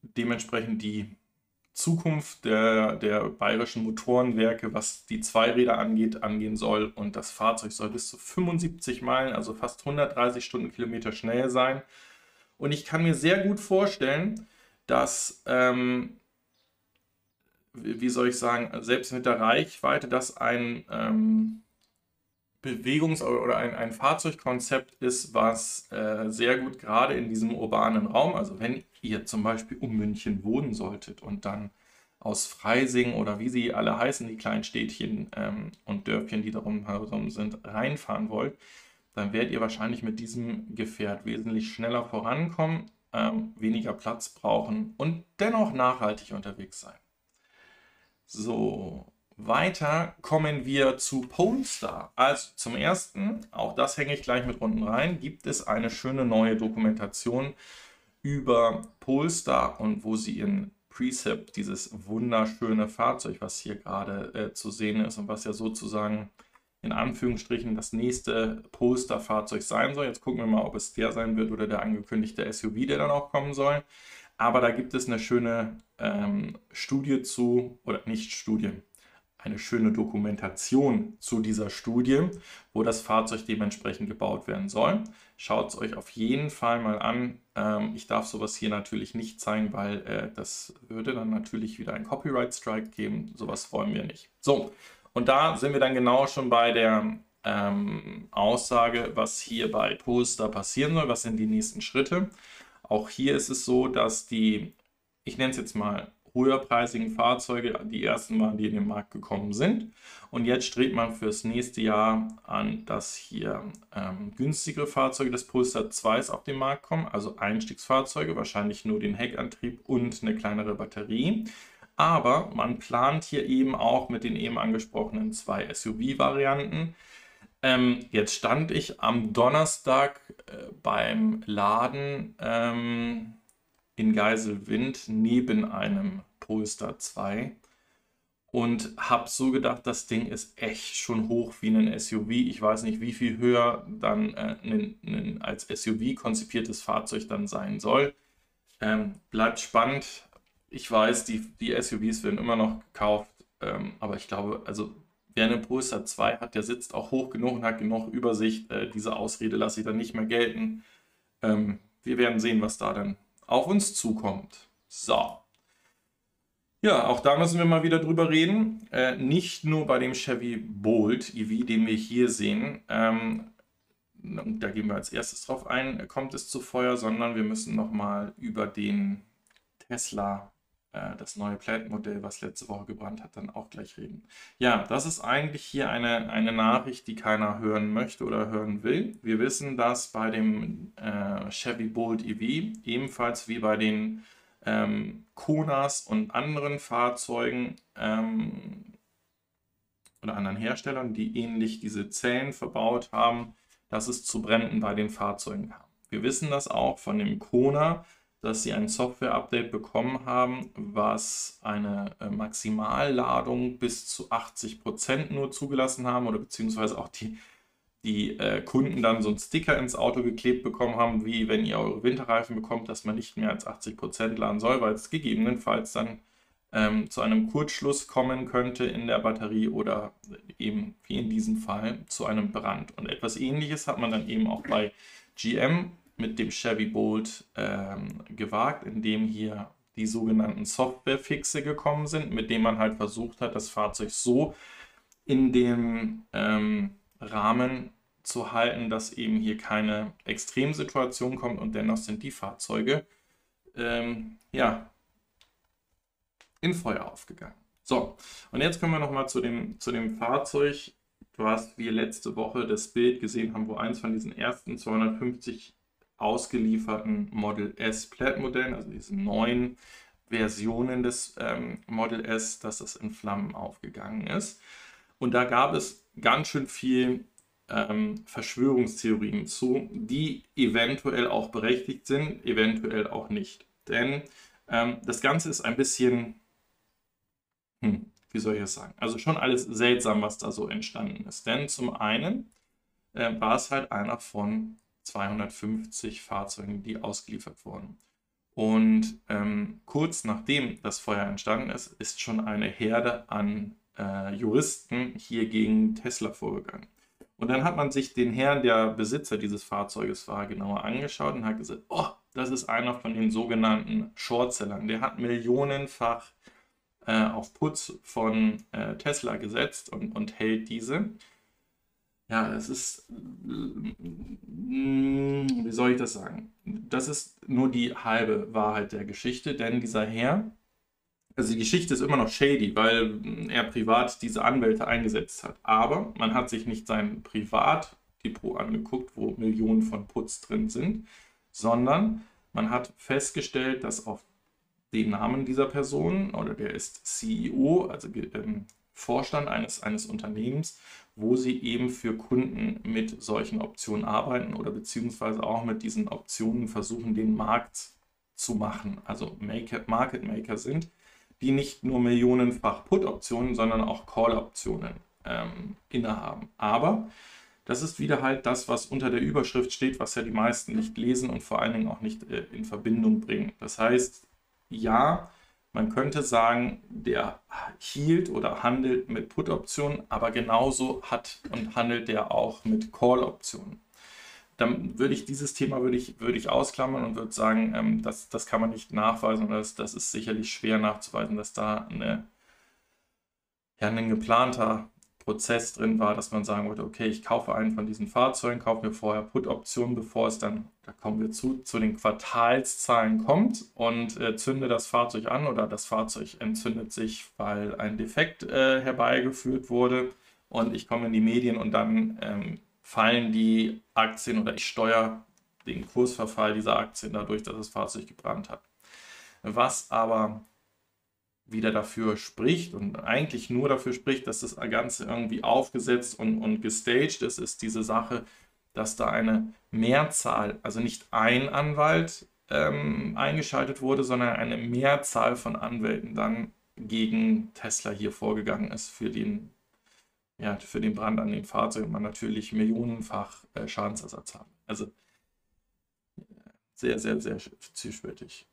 dementsprechend die Zukunft der, der bayerischen Motorenwerke, was die Zweiräder angeht, angehen soll. Und das Fahrzeug soll bis zu 75 Meilen, also fast 130 Stundenkilometer schnell sein. Und ich kann mir sehr gut vorstellen, dass, ähm, wie soll ich sagen, selbst mit der Reichweite, dass ein ähm, Bewegungs- oder ein, ein Fahrzeugkonzept ist, was äh, sehr gut gerade in diesem urbanen Raum, also wenn ihr zum Beispiel um München wohnen solltet und dann aus Freising oder wie sie alle heißen, die kleinen Städtchen ähm, und Dörfchen, die darum herum sind, reinfahren wollt, dann werdet ihr wahrscheinlich mit diesem Gefährt wesentlich schneller vorankommen, ähm, weniger Platz brauchen und dennoch nachhaltig unterwegs sein. So, weiter kommen wir zu Polestar. Also zum ersten, auch das hänge ich gleich mit unten rein, gibt es eine schöne neue Dokumentation über Polestar und wo sie in Precept, dieses wunderschöne Fahrzeug, was hier gerade äh, zu sehen ist und was ja sozusagen in Anführungsstrichen das nächste Polestar-Fahrzeug sein soll. Jetzt gucken wir mal, ob es der sein wird oder der angekündigte SUV, der dann auch kommen soll. Aber da gibt es eine schöne ähm, Studie zu, oder nicht Studie, eine schöne Dokumentation zu dieser Studie, wo das Fahrzeug dementsprechend gebaut werden soll. Schaut es euch auf jeden Fall mal an. Ähm, ich darf sowas hier natürlich nicht zeigen, weil äh, das würde dann natürlich wieder einen Copyright Strike geben. Sowas wollen wir nicht. So, und da sind wir dann genau schon bei der ähm, Aussage, was hier bei Poster passieren soll, was sind die nächsten Schritte. Auch hier ist es so, dass die, ich nenne es jetzt mal höherpreisigen Fahrzeuge die ersten waren, die in den Markt gekommen sind. Und jetzt strebt man fürs nächste Jahr an, dass hier ähm, günstigere Fahrzeuge des Polestar 2 auf den Markt kommen, also Einstiegsfahrzeuge, wahrscheinlich nur den Heckantrieb und eine kleinere Batterie. Aber man plant hier eben auch mit den eben angesprochenen zwei SUV-Varianten. Ähm, jetzt stand ich am Donnerstag äh, beim Laden ähm, in Geiselwind neben einem Polestar 2 und habe so gedacht, das Ding ist echt schon hoch wie ein SUV. Ich weiß nicht, wie viel höher dann äh, ein, ein als SUV konzipiertes Fahrzeug dann sein soll. Ähm, bleibt spannend. Ich weiß, die, die SUVs werden immer noch gekauft, ähm, aber ich glaube, also wer eine Polestar 2 hat, der sitzt auch hoch genug und hat genug Übersicht. Äh, diese Ausrede lasse ich dann nicht mehr gelten. Ähm, wir werden sehen, was da dann auf uns zukommt. So. Ja, auch da müssen wir mal wieder drüber reden. Äh, nicht nur bei dem Chevy Bolt EV, den wir hier sehen, ähm, da gehen wir als erstes drauf ein, kommt es zu Feuer, sondern wir müssen nochmal über den Tesla, das neue Plaid-Modell, was letzte Woche gebrannt hat, dann auch gleich reden. Ja, das ist eigentlich hier eine, eine Nachricht, die keiner hören möchte oder hören will. Wir wissen, dass bei dem äh, Chevy Bolt EV ebenfalls wie bei den ähm, Konas und anderen Fahrzeugen ähm, oder anderen Herstellern, die ähnlich diese Zellen verbaut haben, dass es zu Bränden bei den Fahrzeugen kam. Wir wissen das auch von dem Kona, dass sie ein Software-Update bekommen haben, was eine äh, Maximalladung bis zu 80 Prozent nur zugelassen haben oder beziehungsweise auch die die äh, Kunden dann so einen Sticker ins Auto geklebt bekommen haben, wie wenn ihr eure Winterreifen bekommt, dass man nicht mehr als 80% laden soll, weil es gegebenenfalls dann ähm, zu einem Kurzschluss kommen könnte in der Batterie oder eben wie in diesem Fall zu einem Brand. Und etwas ähnliches hat man dann eben auch bei GM mit dem Chevy Bolt ähm, gewagt, indem hier die sogenannten Softwarefixe gekommen sind, mit denen man halt versucht hat, das Fahrzeug so in dem ähm, Rahmen zu halten, dass eben hier keine Extremsituation kommt und dennoch sind die Fahrzeuge ähm, ja, in Feuer aufgegangen. So, und jetzt kommen wir nochmal zu dem, zu dem Fahrzeug, was wir letzte Woche das Bild gesehen haben, wo eins von diesen ersten 250 ausgelieferten Model S Plaid-Modellen, also diesen neuen Versionen des ähm, Model S, dass das in Flammen aufgegangen ist. Und da gab es ganz schön viel ähm, Verschwörungstheorien zu, die eventuell auch berechtigt sind, eventuell auch nicht. Denn ähm, das Ganze ist ein bisschen, hm, wie soll ich das sagen? Also schon alles seltsam, was da so entstanden ist. Denn zum einen äh, war es halt einer von 250 Fahrzeugen, die ausgeliefert wurden. Und ähm, kurz nachdem das Feuer entstanden ist, ist schon eine Herde an äh, Juristen hier gegen Tesla vorgegangen. Und dann hat man sich den Herrn, der Besitzer dieses Fahrzeuges war, genauer angeschaut und hat gesagt, oh, das ist einer von den sogenannten Shortsellern. Der hat millionenfach äh, auf Putz von äh, Tesla gesetzt und, und hält diese. Ja, das ist, mm, wie soll ich das sagen? Das ist nur die halbe Wahrheit der Geschichte, denn dieser Herr also die Geschichte ist immer noch shady, weil er privat diese Anwälte eingesetzt hat. Aber man hat sich nicht sein Privatdepot angeguckt, wo Millionen von Putz drin sind, sondern man hat festgestellt, dass auf den Namen dieser Person, oder der ist CEO, also ähm, Vorstand eines, eines Unternehmens, wo sie eben für Kunden mit solchen Optionen arbeiten oder beziehungsweise auch mit diesen Optionen versuchen, den Markt zu machen, also Market Maker sind die nicht nur millionenfach Put-Optionen, sondern auch Call-Optionen ähm, innehaben. Aber das ist wieder halt das, was unter der Überschrift steht, was ja die meisten nicht lesen und vor allen Dingen auch nicht äh, in Verbindung bringen. Das heißt, ja, Man könnte sagen, der hielt oder handelt mit Put-Optionen, aber genauso hat und handelt der auch mit Call-Optionen. Dann würde ich dieses Thema würde ich, würde ich ausklammern und würde sagen, ähm, das, das kann man nicht nachweisen. Das, das ist sicherlich schwer nachzuweisen, dass da eine, ja, ein geplanter Prozess drin war, dass man sagen wollte, okay, ich kaufe einen von diesen Fahrzeugen, kaufe mir vorher Put-Optionen, bevor es dann, da kommen wir zu, zu den Quartalszahlen kommt und äh, zünde das Fahrzeug an oder das Fahrzeug entzündet sich, weil ein Defekt äh, herbeigeführt wurde und ich komme in die Medien und dann ähm, fallen die Aktien oder ich steuere den Kursverfall dieser Aktien dadurch, dass das Fahrzeug gebrannt hat. Was aber wieder dafür spricht und eigentlich nur dafür spricht, dass das Ganze irgendwie aufgesetzt und, und gestaged ist, ist diese Sache, dass da eine Mehrzahl, also nicht ein Anwalt ähm, eingeschaltet wurde, sondern eine Mehrzahl von Anwälten dann gegen Tesla hier vorgegangen ist für den, ja, für den Brand an dem Fahrzeug und man natürlich millionenfach äh, Schadensersatz haben. Also sehr, sehr, sehr zwiespältig.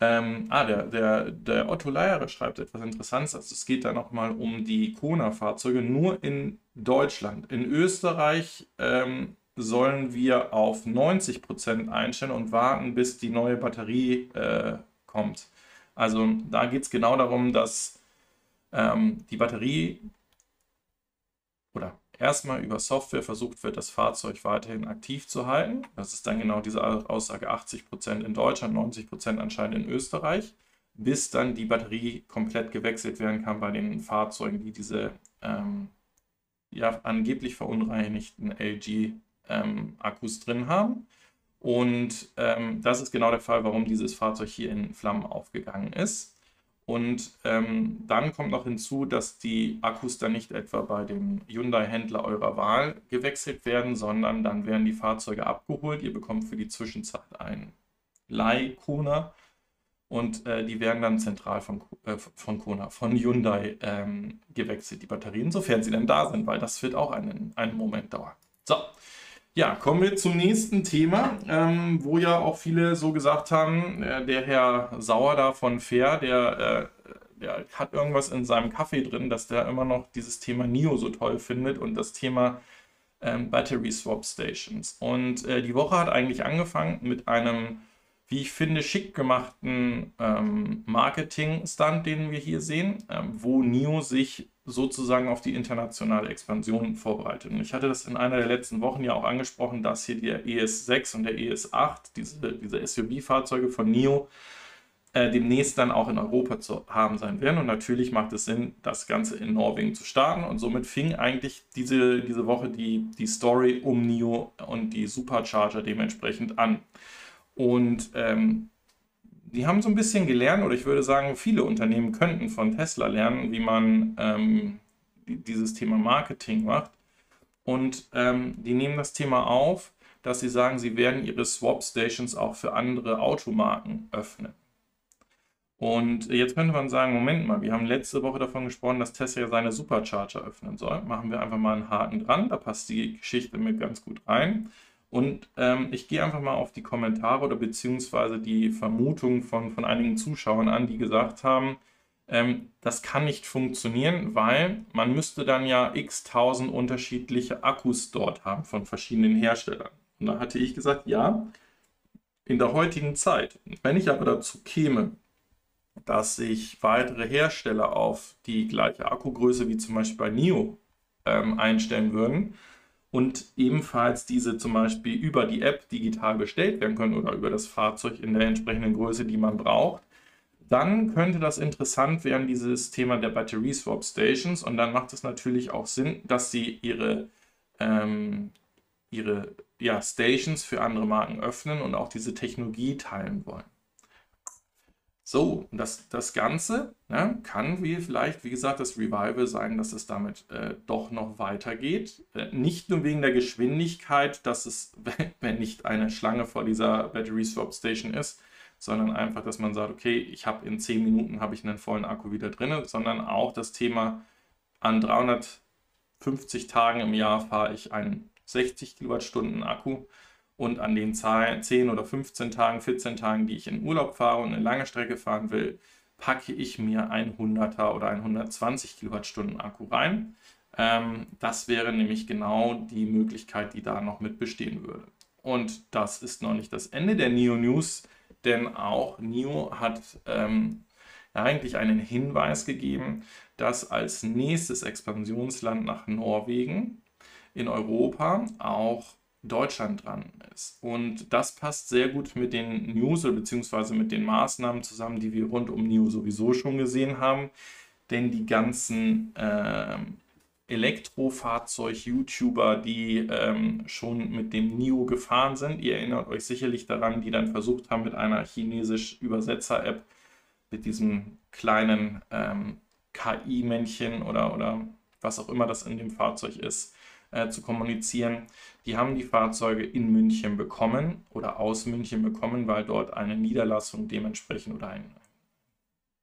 Ähm, ah, der, der, der Otto Leiere schreibt etwas Interessantes. Also es geht da nochmal um die Kona-Fahrzeuge nur in Deutschland. In Österreich ähm, sollen wir auf 90% einstellen und warten, bis die neue Batterie äh, kommt. Also da geht es genau darum, dass ähm, die Batterie erstmal über Software versucht wird, das Fahrzeug weiterhin aktiv zu halten. Das ist dann genau diese Aussage 80% in Deutschland, 90% anscheinend in Österreich, bis dann die Batterie komplett gewechselt werden kann bei den Fahrzeugen, die diese ähm, ja, angeblich verunreinigten LG-Akkus ähm, drin haben. Und ähm, das ist genau der Fall, warum dieses Fahrzeug hier in Flammen aufgegangen ist. Und ähm, dann kommt noch hinzu, dass die Akkus dann nicht etwa bei dem Hyundai-Händler eurer Wahl gewechselt werden, sondern dann werden die Fahrzeuge abgeholt. Ihr bekommt für die Zwischenzeit einen Leih-Kona und äh, die werden dann zentral von, äh, von Kona, von Hyundai ähm, gewechselt, die Batterien, sofern sie denn da sind, weil das wird auch einen, einen Moment dauern. So, ja, kommen wir zum nächsten Thema, ähm, wo ja auch viele so gesagt haben, äh, der Herr Sauer da von Fair, der, äh, der hat irgendwas in seinem Kaffee drin, dass der immer noch dieses Thema NIO so toll findet und das Thema ähm, Battery Swap Stations. Und äh, die Woche hat eigentlich angefangen mit einem, wie ich finde, schick gemachten ähm, Marketing-Stunt, den wir hier sehen, ähm, wo NIO sich sozusagen auf die internationale Expansion vorbereitet. Und ich hatte das in einer der letzten Wochen ja auch angesprochen, dass hier der ES6 und der ES8, diese, diese SUV-Fahrzeuge von NIO, äh, demnächst dann auch in Europa zu haben sein werden. Und natürlich macht es Sinn, das Ganze in Norwegen zu starten. Und somit fing eigentlich diese, diese Woche die, die Story um NIO und die Supercharger dementsprechend an. Und ähm, die haben so ein bisschen gelernt, oder ich würde sagen, viele Unternehmen könnten von Tesla lernen, wie man ähm, dieses Thema Marketing macht. Und ähm, die nehmen das Thema auf, dass sie sagen, sie werden ihre Swap Stations auch für andere Automarken öffnen. Und jetzt könnte man sagen, Moment mal, wir haben letzte Woche davon gesprochen, dass Tesla seine Supercharger öffnen soll. Machen wir einfach mal einen Haken dran, da passt die Geschichte mit ganz gut rein. Und ähm, ich gehe einfach mal auf die Kommentare oder beziehungsweise die Vermutung von, von einigen Zuschauern an, die gesagt haben, ähm, das kann nicht funktionieren, weil man müsste dann ja x tausend unterschiedliche Akkus dort haben von verschiedenen Herstellern. Und da hatte ich gesagt, ja, in der heutigen Zeit. Wenn ich aber dazu käme, dass sich weitere Hersteller auf die gleiche Akkugröße wie zum Beispiel bei NIO ähm, einstellen würden, und ebenfalls diese zum Beispiel über die App digital bestellt werden können oder über das Fahrzeug in der entsprechenden Größe, die man braucht, dann könnte das interessant werden, dieses Thema der Battery Swap Stations. Und dann macht es natürlich auch Sinn, dass sie ihre, ähm, ihre ja, Stations für andere Marken öffnen und auch diese Technologie teilen wollen. So, das, das Ganze ne, kann wie vielleicht, wie gesagt, das Revival sein, dass es damit äh, doch noch weitergeht. Äh, nicht nur wegen der Geschwindigkeit, dass es, wenn nicht eine Schlange vor dieser Battery Swap Station ist, sondern einfach, dass man sagt, okay, ich habe in 10 Minuten habe ich einen vollen Akku wieder drin, sondern auch das Thema an 350 Tagen im Jahr fahre ich einen 60 Kilowattstunden Akku und an den 10 oder 15 Tagen, 14 Tagen, die ich in Urlaub fahre und eine lange Strecke fahren will, packe ich mir ein 100er oder ein 120 Kilowattstunden Akku rein. Ähm, das wäre nämlich genau die Möglichkeit, die da noch mit bestehen würde. Und das ist noch nicht das Ende der NIO News, denn auch NIO hat ähm, eigentlich einen Hinweis gegeben, dass als nächstes Expansionsland nach Norwegen in Europa auch Deutschland dran ist. Und das passt sehr gut mit den News bzw. mit den Maßnahmen zusammen, die wir rund um NIO sowieso schon gesehen haben. Denn die ganzen äh, Elektrofahrzeug-YouTuber, die ähm, schon mit dem NIO gefahren sind, ihr erinnert euch sicherlich daran, die dann versucht haben, mit einer chinesisch Übersetzer-App, mit diesem kleinen ähm, KI-Männchen oder, oder was auch immer das in dem Fahrzeug ist, äh, zu kommunizieren. Die haben die Fahrzeuge in München bekommen oder aus München bekommen, weil dort eine Niederlassung dementsprechend oder ein,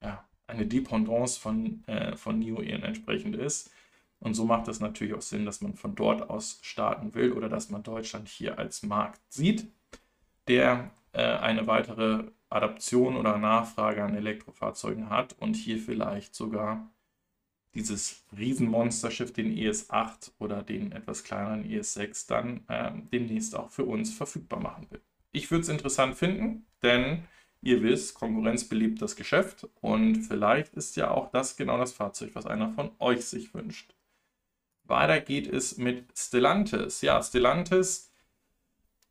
ja, eine Dependance von, äh, von NIO entsprechend ist. Und so macht es natürlich auch Sinn, dass man von dort aus starten will oder dass man Deutschland hier als Markt sieht, der äh, eine weitere Adaption oder Nachfrage an Elektrofahrzeugen hat und hier vielleicht sogar dieses Riesenmonsterschiff, den ES8 oder den etwas kleineren ES6, dann äh, demnächst auch für uns verfügbar machen will. Ich würde es interessant finden, denn ihr wisst, Konkurrenz belebt das Geschäft und vielleicht ist ja auch das genau das Fahrzeug, was einer von euch sich wünscht. Weiter geht es mit Stellantis. Ja, Stellantis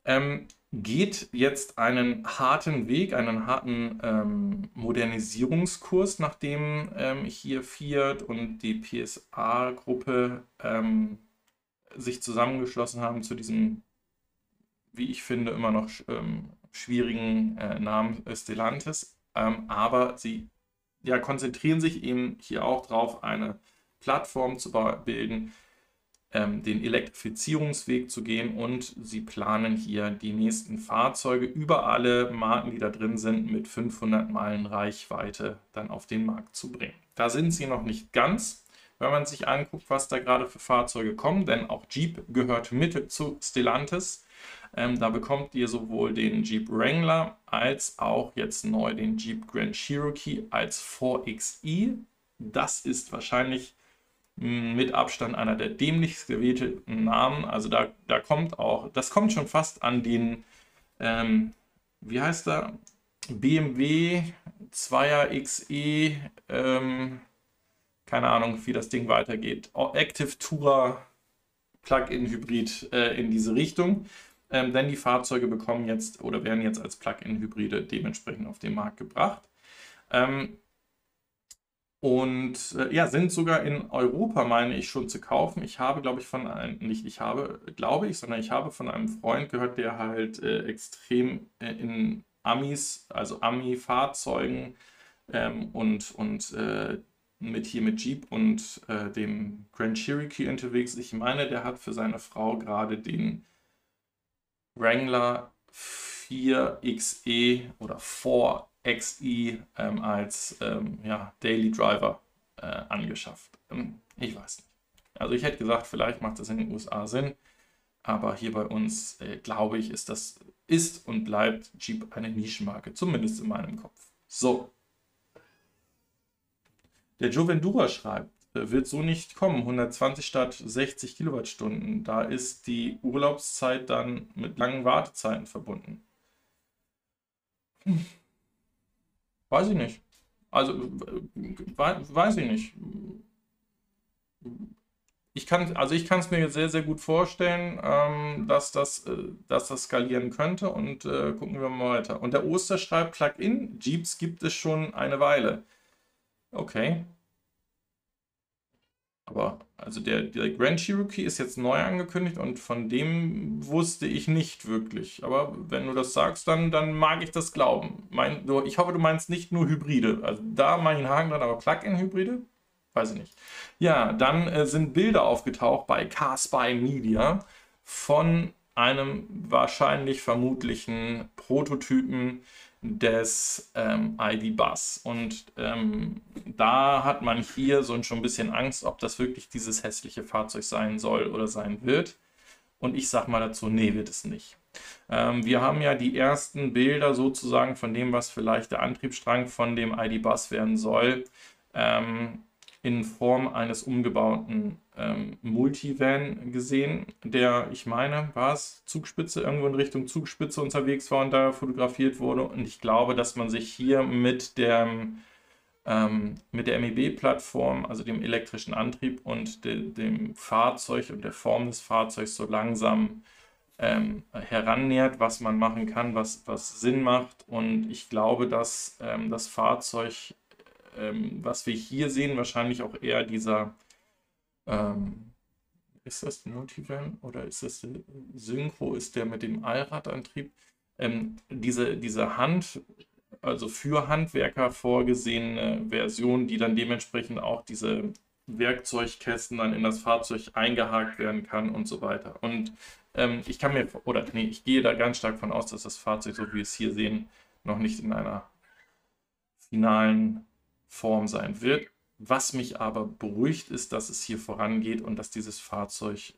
ähm, geht jetzt einen harten Weg, einen harten ähm, Modernisierungskurs, nachdem ähm, hier Fiat und die PSA-Gruppe ähm, sich zusammengeschlossen haben zu diesem, wie ich finde, immer noch ähm, schwierigen äh, Namen Stellantis. Ähm, aber sie ja, konzentrieren sich eben hier auch darauf, eine Plattform zu bilden, den Elektrifizierungsweg zu gehen und sie planen hier die nächsten Fahrzeuge über alle Marken, die da drin sind, mit 500 Meilen Reichweite dann auf den Markt zu bringen. Da sind sie noch nicht ganz, wenn man sich anguckt, was da gerade für Fahrzeuge kommen, denn auch Jeep gehört mit zu Stellantis. Ähm, da bekommt ihr sowohl den Jeep Wrangler als auch jetzt neu den Jeep Grand Cherokee als 4XE. Das ist wahrscheinlich mit Abstand einer der dämlichst gewählten Namen. Also da, da kommt auch, das kommt schon fast an den, ähm, wie heißt er? BMW 2er XE, ähm, keine Ahnung, wie das Ding weitergeht. Active Tourer Plug-in Hybrid äh, in diese Richtung. Ähm, denn die Fahrzeuge bekommen jetzt oder werden jetzt als Plug-in Hybride dementsprechend auf den Markt gebracht. Ähm, und äh, ja, sind sogar in Europa, meine ich, schon zu kaufen. Ich habe, glaube ich, von einem, nicht ich habe, glaube ich, sondern ich habe von einem Freund gehört, der halt äh, extrem äh, in Amis, also Ami-Fahrzeugen ähm, und, und äh, mit hier mit Jeep und äh, dem Grand Cherokee unterwegs. Ich meine, der hat für seine Frau gerade den Wrangler 4XE oder 4 XE ähm, als ähm, ja, Daily Driver äh, angeschafft. Ähm, ich weiß nicht. Also ich hätte gesagt, vielleicht macht das in den USA Sinn, aber hier bei uns, äh, glaube ich, ist das ist und bleibt Jeep eine Nischenmarke, zumindest in meinem Kopf. So. Der Joe Vendura schreibt, äh, wird so nicht kommen. 120 statt 60 Kilowattstunden. Da ist die Urlaubszeit dann mit langen Wartezeiten verbunden. Hm. Weiß ich nicht. Also, weiß ich nicht. Ich kann, also ich kann es mir sehr, sehr gut vorstellen, ähm, dass, das, äh, dass das skalieren könnte und äh, gucken wir mal weiter. Und der Oster schreibt, Plugin Jeeps gibt es schon eine Weile. Okay. Aber also der, der Grand Cherokee ist jetzt neu angekündigt und von dem wusste ich nicht wirklich. Aber wenn du das sagst, dann, dann mag ich das glauben. Mein, du, ich hoffe, du meinst nicht nur Hybride. Also da mache ich einen Haken dran, aber Plug-in-Hybride? Weiß ich nicht. Ja, dann äh, sind Bilder aufgetaucht bei Carspy Media von einem wahrscheinlich vermutlichen Prototypen des ähm, ID-Bus. Und ähm, da hat man hier so schon ein bisschen Angst, ob das wirklich dieses hässliche Fahrzeug sein soll oder sein wird. Und ich sage mal dazu, nee, wird es nicht. Ähm, wir haben ja die ersten Bilder sozusagen von dem, was vielleicht der Antriebsstrang von dem ID-Bus werden soll, ähm, in Form eines umgebauten ähm, Multivan gesehen, der, ich meine, war es Zugspitze, irgendwo in Richtung Zugspitze unterwegs war und da fotografiert wurde. Und ich glaube, dass man sich hier mit der, ähm, der MEB-Plattform, also dem elektrischen Antrieb und de, dem Fahrzeug und der Form des Fahrzeugs so langsam ähm, herannähert, was man machen kann, was, was Sinn macht. Und ich glaube, dass ähm, das Fahrzeug, ähm, was wir hier sehen, wahrscheinlich auch eher dieser ähm, ist das Multivan oder ist das Synchro? Ist der mit dem Allradantrieb? Ähm, diese, diese Hand, also für Handwerker vorgesehene Version, die dann dementsprechend auch diese Werkzeugkästen dann in das Fahrzeug eingehakt werden kann und so weiter. Und ähm, ich kann mir, oder nee, ich gehe da ganz stark von aus, dass das Fahrzeug, so wie wir es hier sehen, noch nicht in einer finalen Form sein wird. Was mich aber beruhigt, ist, dass es hier vorangeht und dass dieses Fahrzeug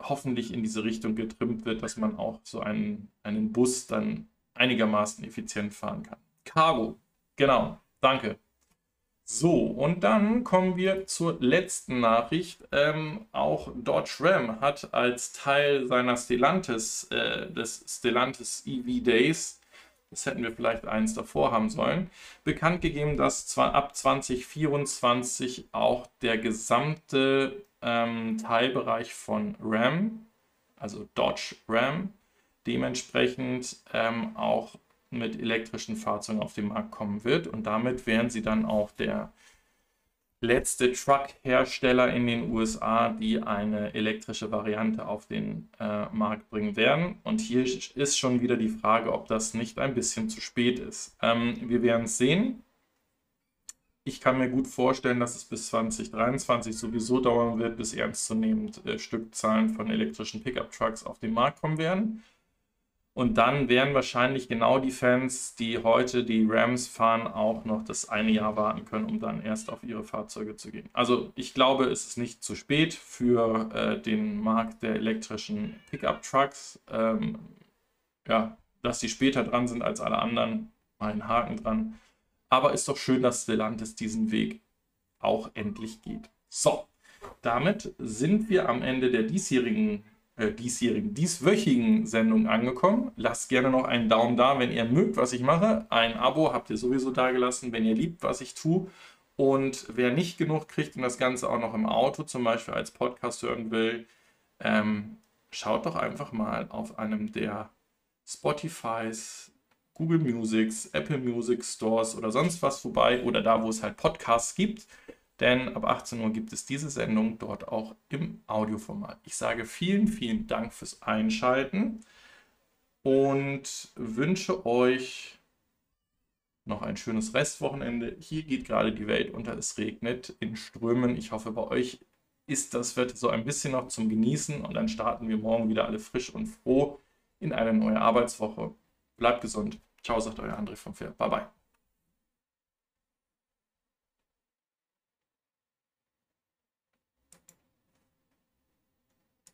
hoffentlich in diese Richtung getrimmt wird, dass man auch so einen, einen Bus dann einigermaßen effizient fahren kann. Cargo, genau, danke. So, und dann kommen wir zur letzten Nachricht. Ähm, auch Dodge Ram hat als Teil seiner Stellantis, äh, des Stellantis EV Days, das hätten wir vielleicht eins davor haben sollen, bekannt gegeben, dass zwar ab 2024 auch der gesamte ähm, Teilbereich von Ram, also Dodge Ram, dementsprechend ähm, auch mit elektrischen Fahrzeugen auf den Markt kommen wird. Und damit wären sie dann auch der letzte Truck-Hersteller in den USA, die eine elektrische Variante auf den äh, Markt bringen werden. Und hier ist schon wieder die Frage, ob das nicht ein bisschen zu spät ist. Ähm, wir werden es sehen. Ich kann mir gut vorstellen, dass es bis 2023 sowieso dauern wird, bis ernstzunehmend äh, Stückzahlen von elektrischen Pickup-Trucks auf den Markt kommen werden. Und dann werden wahrscheinlich genau die Fans, die heute die Rams fahren, auch noch das eine Jahr warten können, um dann erst auf ihre Fahrzeuge zu gehen. Also ich glaube, es ist nicht zu spät für äh, den Markt der elektrischen Pickup-Trucks. Ähm, ja, dass sie später dran sind als alle anderen, mal einen Haken dran. Aber ist doch schön, dass Stellantis diesen Weg auch endlich geht. So, damit sind wir am Ende der diesjährigen äh, diesjährigen, dieswöchigen Sendung angekommen. Lasst gerne noch einen Daumen da, wenn ihr mögt, was ich mache. Ein Abo habt ihr sowieso da gelassen, wenn ihr liebt, was ich tue. Und wer nicht genug kriegt und das Ganze auch noch im Auto zum Beispiel als Podcast hören will, ähm, schaut doch einfach mal auf einem der Spotifys, Google Musics, Apple Music Stores oder sonst was vorbei oder da, wo es halt Podcasts gibt denn ab 18 Uhr gibt es diese Sendung dort auch im Audioformat. Ich sage vielen, vielen Dank fürs Einschalten und wünsche euch noch ein schönes Restwochenende. Hier geht gerade die Welt unter, es regnet in Strömen. Ich hoffe, bei euch ist das Wetter so ein bisschen noch zum Genießen und dann starten wir morgen wieder alle frisch und froh in eine neue Arbeitswoche. Bleibt gesund. Ciao, sagt euer André vom Fair. Bye bye.